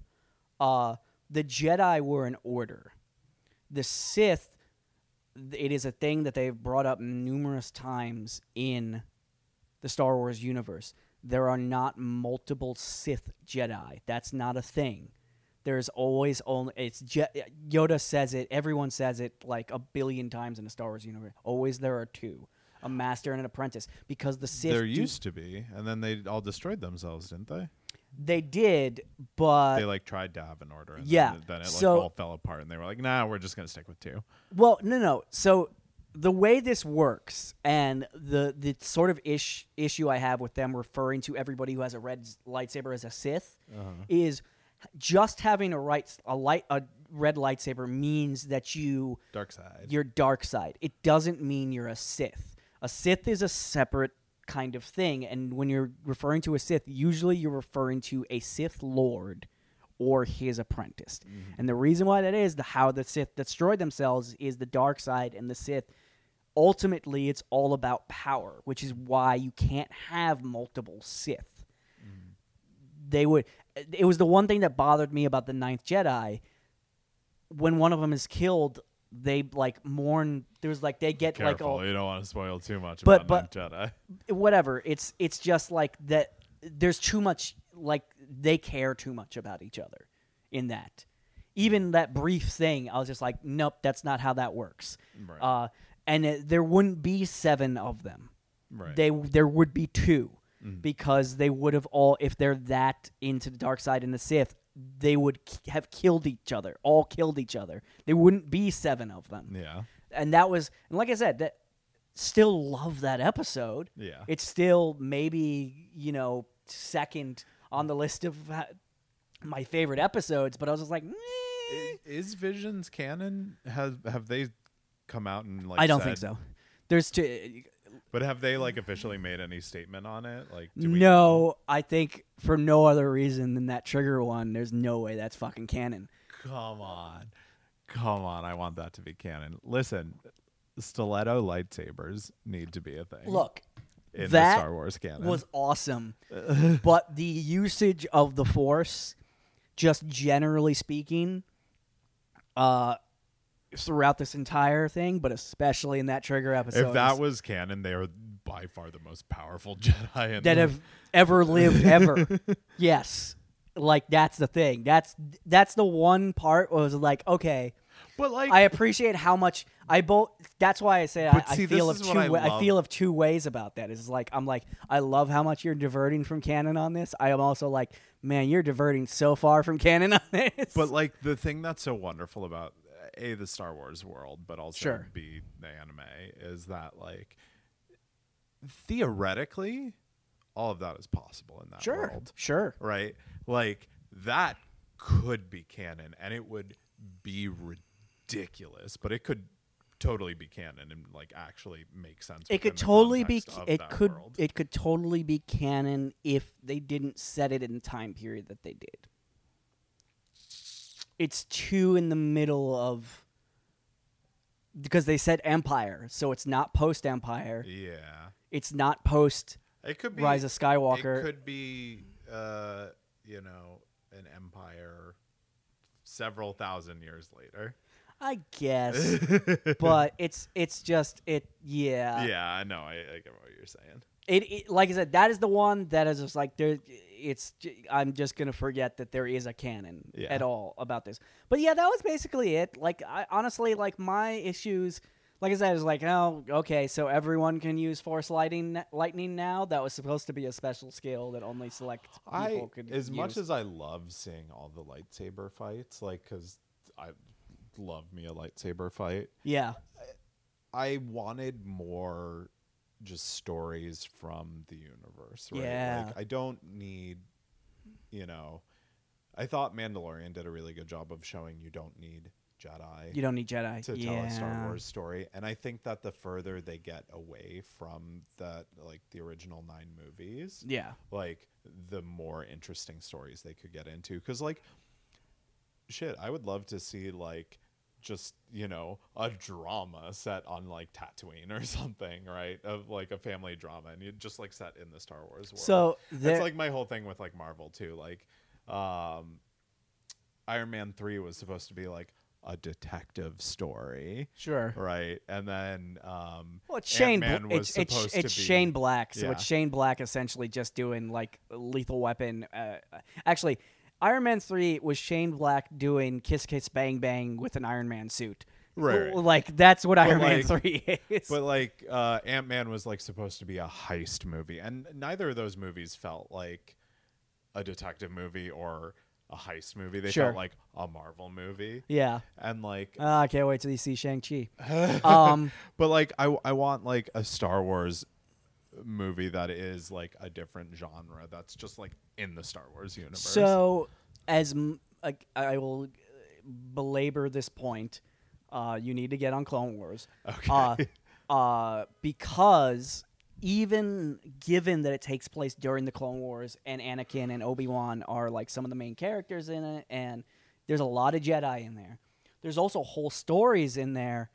[SPEAKER 2] Uh, the Jedi were an order. The Sith, it is a thing that they've brought up numerous times in the Star Wars universe. There are not multiple Sith Jedi. That's not a thing. There's always only it's Je- Yoda says it. Everyone says it like a billion times in the Star Wars universe. Always there are two, a master and an apprentice, because the Sith
[SPEAKER 3] there
[SPEAKER 2] do-
[SPEAKER 3] used to be, and then they all destroyed themselves, didn't they?
[SPEAKER 2] They did, but
[SPEAKER 3] they like tried to have an order. And
[SPEAKER 2] yeah,
[SPEAKER 3] Then, then it like
[SPEAKER 2] so-
[SPEAKER 3] all fell apart, and they were like, "Nah, we're just gonna stick with two.
[SPEAKER 2] well, no, no. So the way this works, and the the sort of ish issue I have with them referring to everybody who has a red lightsaber as a Sith uh-huh. is just having a right a light a red lightsaber means that you
[SPEAKER 3] Dark side.
[SPEAKER 2] you're dark side. It doesn't mean you're a Sith. A Sith is a separate kind of thing, and when you're referring to a Sith, usually you're referring to a Sith Lord or his apprentice. Mm-hmm. And the reason why that is the how the Sith destroyed themselves is the dark side and the Sith. Ultimately, it's all about power, which is why you can't have multiple Sith mm-hmm. they would it was the one thing that bothered me about the Ninth Jedi. When one of them is killed, they like mourn. There's like they get like all
[SPEAKER 3] you don't want to spoil too much
[SPEAKER 2] But-
[SPEAKER 3] about Ninth Jedi.
[SPEAKER 2] whatever. It's it's just like that. There's too much. Like they care too much about each other in that. Even that brief thing, I was just like, nope, that's not how that works.
[SPEAKER 3] Right.
[SPEAKER 2] Uh, and it, there wouldn't be seven of them.
[SPEAKER 3] Right.
[SPEAKER 2] They there would be 2
[SPEAKER 3] Mm-hmm.
[SPEAKER 2] because they would have all if they're that into the dark side and the Sith, they would k- have killed each other, all killed each other. There wouldn't be seven of them
[SPEAKER 3] yeah.
[SPEAKER 2] and that was and like I said, that still love that episode.
[SPEAKER 3] Yeah.
[SPEAKER 2] It's still maybe you know second on the list of uh, my favorite episodes, but I was just like, eh,
[SPEAKER 3] I- Is Visions canon? Have have they come out and like?
[SPEAKER 2] I don't
[SPEAKER 3] said-
[SPEAKER 2] think so. There's two.
[SPEAKER 3] But have they like officially made any statement on it? Like, do we?
[SPEAKER 2] No, I think for no other reason than that trigger one. There's no way that's fucking canon.
[SPEAKER 3] Come on, come on! I want that to be canon. Listen, stiletto lightsabers need to be a thing.
[SPEAKER 2] Look,
[SPEAKER 3] in
[SPEAKER 2] that
[SPEAKER 3] the Star Wars canon
[SPEAKER 2] was awesome, but the usage of the Force, just generally speaking, uh, throughout this entire thing, but especially in that trigger episode,
[SPEAKER 3] if that was canon, they are by far the most powerful Jedi in
[SPEAKER 2] that have ever lived ever. yes, like that's the thing. That's that's the one part was like okay.
[SPEAKER 3] But like,
[SPEAKER 2] I appreciate how much I both. That's why I say I,
[SPEAKER 3] But
[SPEAKER 2] I feel of two.
[SPEAKER 3] I
[SPEAKER 2] wa- I, feel of two ways about that. Is like I'm like I love how much you're diverting from canon on this. I am also like, man, you're diverting so far from canon on this.
[SPEAKER 3] But like the thing that's so wonderful about a the Star Wars world, but also
[SPEAKER 2] Sure.
[SPEAKER 3] b the anime is that like theoretically, all of that is possible in that
[SPEAKER 2] sure,
[SPEAKER 3] world,
[SPEAKER 2] sure,
[SPEAKER 3] right? Like that could be canon, and it would be ridiculous, but it could totally be canon and like actually make sense.
[SPEAKER 2] it could totally be. It could.
[SPEAKER 3] world.
[SPEAKER 2] It could totally be canon if they didn't set it in the time period that they did. It's too in the middle of because they said Empire, so it's not post Empire.
[SPEAKER 3] yeah.
[SPEAKER 2] It's not post
[SPEAKER 3] It could be
[SPEAKER 2] Rise of Skywalker.
[SPEAKER 3] It could be, uh, you know, an empire several thousand years later.
[SPEAKER 2] I guess, but it's it's just it. Yeah,
[SPEAKER 3] yeah, I know. I, I get what you're saying.
[SPEAKER 2] It, it like I said, that is the one that is just like there. It's I'm just gonna forget that there is a canon
[SPEAKER 3] Yeah.
[SPEAKER 2] at all about this. But yeah, that was basically it. Like I honestly like my issues. Like I said, is like oh okay, so everyone can use force lighting lightning now. That was supposed to be a special skill that only select people
[SPEAKER 3] I,
[SPEAKER 2] could
[SPEAKER 3] as much as I love seeing all the lightsaber fights, like, because I love me a lightsaber fight,
[SPEAKER 2] yeah
[SPEAKER 3] I wanted more just stories from the universe, right?
[SPEAKER 2] Yeah.
[SPEAKER 3] Like I don't need, you know, I thought Mandalorian did a really good job of showing you don't need Jedi
[SPEAKER 2] you don't need Jedi
[SPEAKER 3] to
[SPEAKER 2] yeah.
[SPEAKER 3] tell a Star Wars story, and I think that the further they get away from that, like the original nine movies,
[SPEAKER 2] Yeah,
[SPEAKER 3] like the more interesting stories they could get into. Because like, shit, I would love to see like just you know a drama set on like Tatooine or something, right? Of like a family drama, and you just like set in the Star Wars world.
[SPEAKER 2] so
[SPEAKER 3] that's like my whole thing with like Marvel too. Like, um, Iron Man three was supposed to be like a detective story.
[SPEAKER 2] sure.
[SPEAKER 3] Right, and then um,
[SPEAKER 2] Well, it's Shane.
[SPEAKER 3] Ant-Man was
[SPEAKER 2] it's it's, it's
[SPEAKER 3] to be
[SPEAKER 2] Shane Black. So
[SPEAKER 3] Yeah.
[SPEAKER 2] it's Shane Black essentially just doing like Lethal Weapon. Uh, actually, Iron Man three was Shane Black doing Kiss Kiss Bang Bang with an Iron Man suit.
[SPEAKER 3] Right.
[SPEAKER 2] Like that's what Iron Man
[SPEAKER 3] like-
[SPEAKER 2] three is.
[SPEAKER 3] But like uh, Ant Man was like supposed to be a heist movie, and neither of those movies felt like a detective movie or a heist movie. They
[SPEAKER 2] Sure.
[SPEAKER 3] felt like a Marvel movie,
[SPEAKER 2] yeah.
[SPEAKER 3] and like,
[SPEAKER 2] Ah, I can't wait till you see Shang Chi. um,
[SPEAKER 3] but like I I want like a Star Wars movie that is like a different genre that's just like in the Star Wars universe.
[SPEAKER 2] So, as m- I will belabor this point, uh, you need to get on Clone Wars.
[SPEAKER 3] Okay.
[SPEAKER 2] Uh, uh, because even given that it takes place during the Clone Wars and Anakin and Obi Wan are like some of the main characters in it, and there's a lot of Jedi in there. There's also whole stories in there.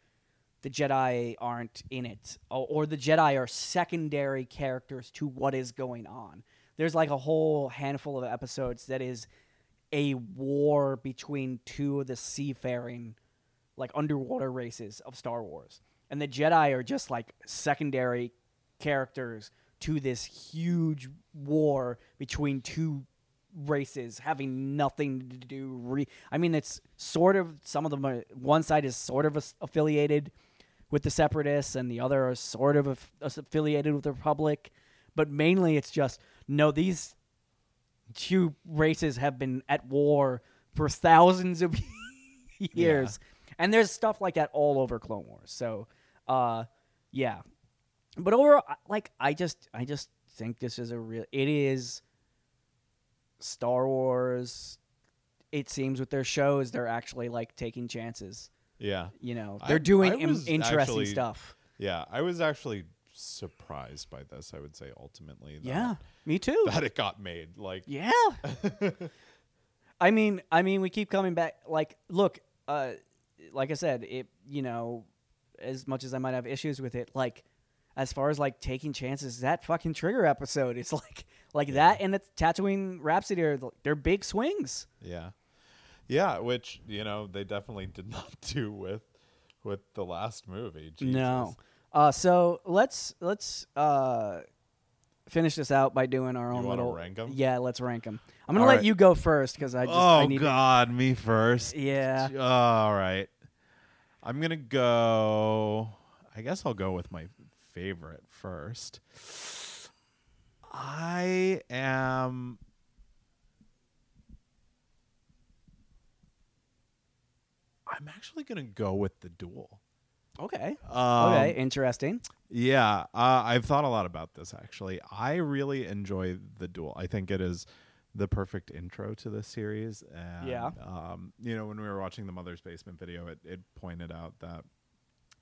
[SPEAKER 2] The Jedi aren't in it, or, or the Jedi are secondary characters to what is going on. there's like a whole handful of episodes that is a war between two of the seafaring like underwater races of Star Wars. And the Jedi are just like secondary characters to this huge war between two races having nothing to do re- I mean it's sort of some of them are, one side is sort of affiliated with the separatists and the other are sort of aff- affiliated with the republic but mainly it's just no these two races have been at war for thousands of years. And there's stuff like that all over clone wars. So uh yeah. But overall like i just i just think this is a real it is star wars. It seems with their shows they're actually like taking chances
[SPEAKER 3] Yeah.
[SPEAKER 2] you know they're doing
[SPEAKER 3] I
[SPEAKER 2] im- interesting
[SPEAKER 3] actually-
[SPEAKER 2] stuff
[SPEAKER 3] Yeah. I was actually surprised by this, I would say ultimately. That,
[SPEAKER 2] yeah me too
[SPEAKER 3] That it got made. Like
[SPEAKER 2] Yeah. I mean, I mean, we keep coming back. Like, look, uh, like I said, it. You know, as much as I might have issues with it, like, as far as like taking chances, that fucking trigger episode is like, like that, and the Tatooine Rhapsody are they're big swings.
[SPEAKER 3] Yeah. Yeah, which, you know, they definitely did not do with with the last movie.
[SPEAKER 2] No. Uh, so let's let's uh finish this out by doing our own little
[SPEAKER 3] rank 'em?
[SPEAKER 2] Yeah, let's rank them. I'm gonna
[SPEAKER 3] All
[SPEAKER 2] let
[SPEAKER 3] right.
[SPEAKER 2] you go first because I just
[SPEAKER 3] oh
[SPEAKER 2] I need to-
[SPEAKER 3] god, me first.
[SPEAKER 2] yeah.
[SPEAKER 3] All right. I'm going to go I guess I'll go with my favorite first. I am I'm actually to go with the duel.
[SPEAKER 2] Okay.
[SPEAKER 3] Um,
[SPEAKER 2] okay. Interesting.
[SPEAKER 3] Yeah, uh, I've thought a lot about this actually. I really enjoy the duel. I think it is the perfect intro to this series. And,
[SPEAKER 2] Yeah.
[SPEAKER 3] Um, you know, when we were watching the Mother's Basement video, it, it pointed out that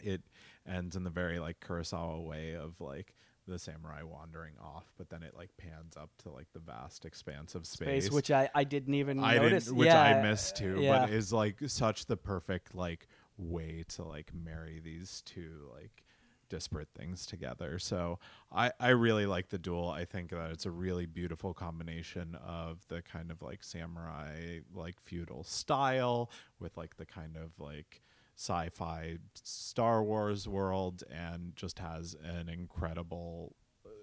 [SPEAKER 3] it ends in the very like Kurosawa way of like the samurai wandering off, but then it like pans up to like the vast expanse of space,
[SPEAKER 2] Space, which I, I didn't even
[SPEAKER 3] I
[SPEAKER 2] notice.
[SPEAKER 3] didn't, which
[SPEAKER 2] yeah,
[SPEAKER 3] I missed too,
[SPEAKER 2] yeah.
[SPEAKER 3] but is like such the perfect like way to like marry these two like disparate things together. So I I really like the duel. I think that it's a really beautiful combination of the kind of like samurai like feudal style with like the kind of like sci-fi Star Wars world and just has an incredible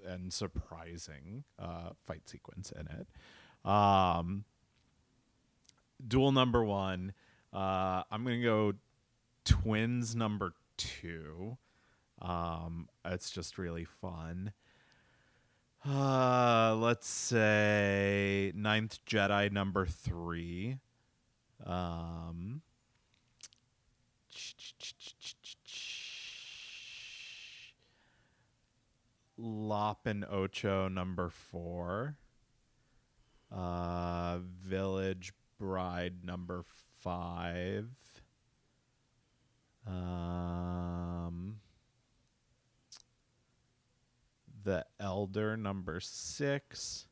[SPEAKER 3] and surprising uh, fight sequence in it. Um, duel number one. Uh, I'm gonna go twins number two. Um, it's just really fun. Uh, let's say Ninth Jedi number three. Um, Lop and Ocho number four. Uh, Village Bride number five. Um, The Elder number six.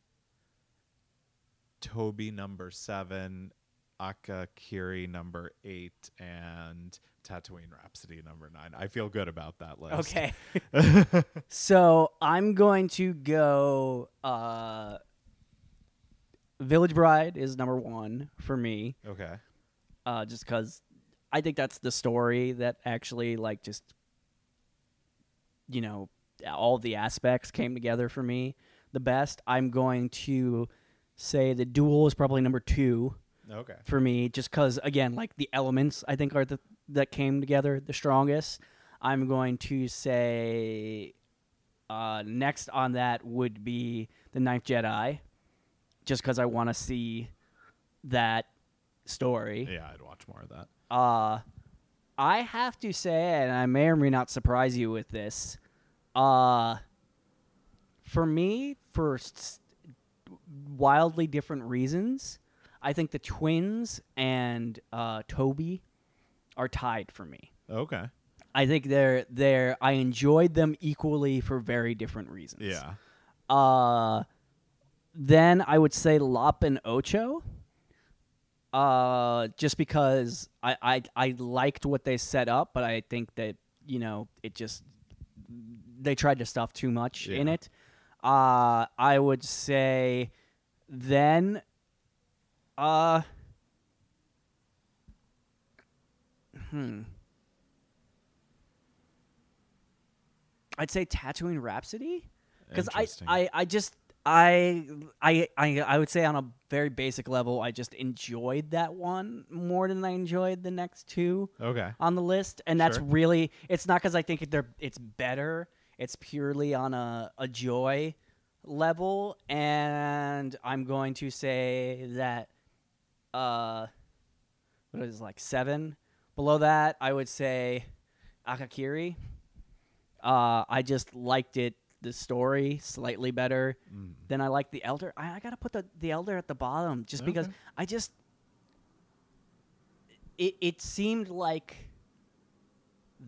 [SPEAKER 3] Toby number seven. Aka Kiri number eight and Tatooine Rhapsody number nine. I feel good about that list.
[SPEAKER 2] Okay. so I'm going to go. Uh, Village Bride is number one for me,
[SPEAKER 3] Okay.
[SPEAKER 2] uh, just because I think that's the story that actually like just you know all the aspects came together for me the best. I'm going to say the duel is probably number two
[SPEAKER 3] Okay.
[SPEAKER 2] for me just because again like the elements i think are the that came together the strongest i'm going to say uh, next on that would be the ninth jedi just because i want to see that story
[SPEAKER 3] Yeah, I'd watch more of that.
[SPEAKER 2] uh, I have to say, and I may or may not surprise you with this, uh, for me, for s- wildly different reasons, I think the twins and uh, Toby are tied for me.
[SPEAKER 3] Okay.
[SPEAKER 2] I think they're they're I enjoyed them equally for very different reasons.
[SPEAKER 3] Yeah.
[SPEAKER 2] Uh, then I would say Lop and Ocho. Uh, just because I, I I liked what they set up, but I think that you know it just they tried to stuff too much in it. Uh, I would say then. Uh. Hmm. I'd say Tatooine Rhapsody because I, I I just I I I I would say on a very basic level I just enjoyed that one more than I enjoyed the next two
[SPEAKER 3] Okay.
[SPEAKER 2] on the list, and that's
[SPEAKER 3] Sure.
[SPEAKER 2] really it's not because I think they're it's better. It's purely on a a joy level, and I'm going to say that uh, what is it, like seven below that. I would say Akakiri. Uh, I just liked it the story slightly better
[SPEAKER 3] Mm.
[SPEAKER 2] than I like the Elder. I, I gotta put the the Elder at the bottom just because I just it it seemed like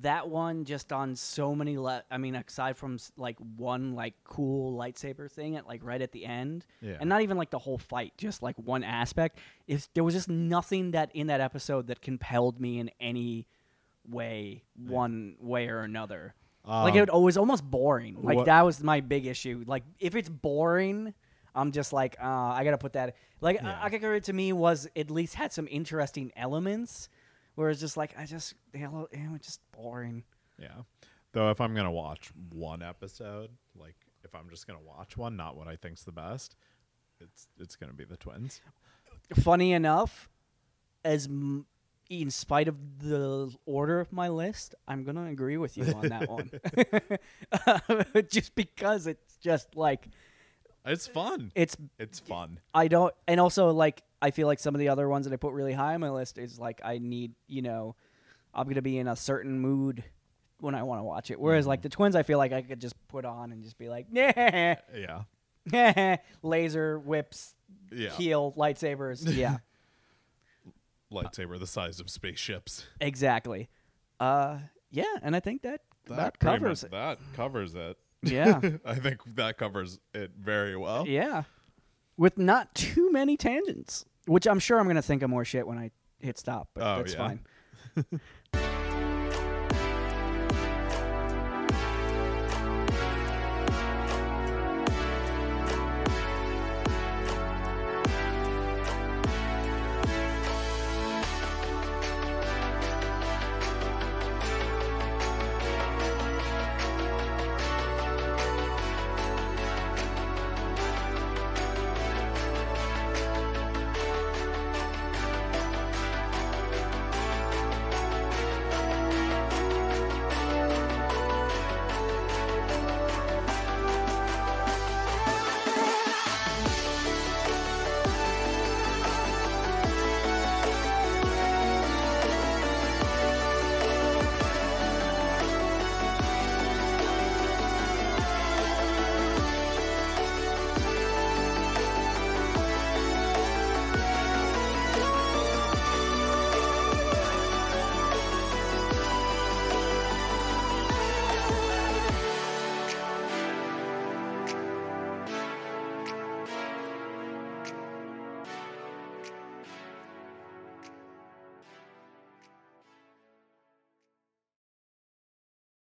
[SPEAKER 2] that one just on so many le- I mean aside from like one like cool lightsaber thing at like right at the end
[SPEAKER 3] Yeah.
[SPEAKER 2] and not even like the whole fight just like one aspect if there was just nothing that in that episode that compelled me in any way one way or another like
[SPEAKER 3] Um,
[SPEAKER 2] it, was almost boring like
[SPEAKER 3] what-
[SPEAKER 2] that was my big issue like if it's boring i'm just like uh, i gotta put that like
[SPEAKER 3] Yeah.
[SPEAKER 2] yeah. akagari to me was at least had some interesting elements whereas just like i just you know, just boring
[SPEAKER 3] Yeah. Though if I'm gonna watch one episode, like if I'm just gonna watch one, not what I think's the best, it's it's gonna be the twins.
[SPEAKER 2] funny enough as m- in spite of the order of my list i'm gonna agree with you on that one just because it's just like
[SPEAKER 3] It's fun.
[SPEAKER 2] it's
[SPEAKER 3] It's fun.
[SPEAKER 2] I don't, and also like I feel like some of the other ones that I put really high on my list is like I need, you know, I'm gonna be in a certain mood when I want to watch it. Whereas like the twins, I feel like I could just put on and just be like, yeah,
[SPEAKER 3] Yeah.
[SPEAKER 2] laser whips,
[SPEAKER 3] Yeah.
[SPEAKER 2] heal lightsabers, yeah,
[SPEAKER 3] Lightsaber the size of spaceships.
[SPEAKER 2] exactly. Uh, yeah, and I think that that,
[SPEAKER 3] pretty
[SPEAKER 2] covers it.
[SPEAKER 3] that covers it.
[SPEAKER 2] Yeah,
[SPEAKER 3] I think that covers it very well.
[SPEAKER 2] yeah, with not too many tangents, which I'm sure I'm gonna think of more shit when I hit stop, but
[SPEAKER 3] Oh,
[SPEAKER 2] that's
[SPEAKER 3] yeah.
[SPEAKER 2] fine.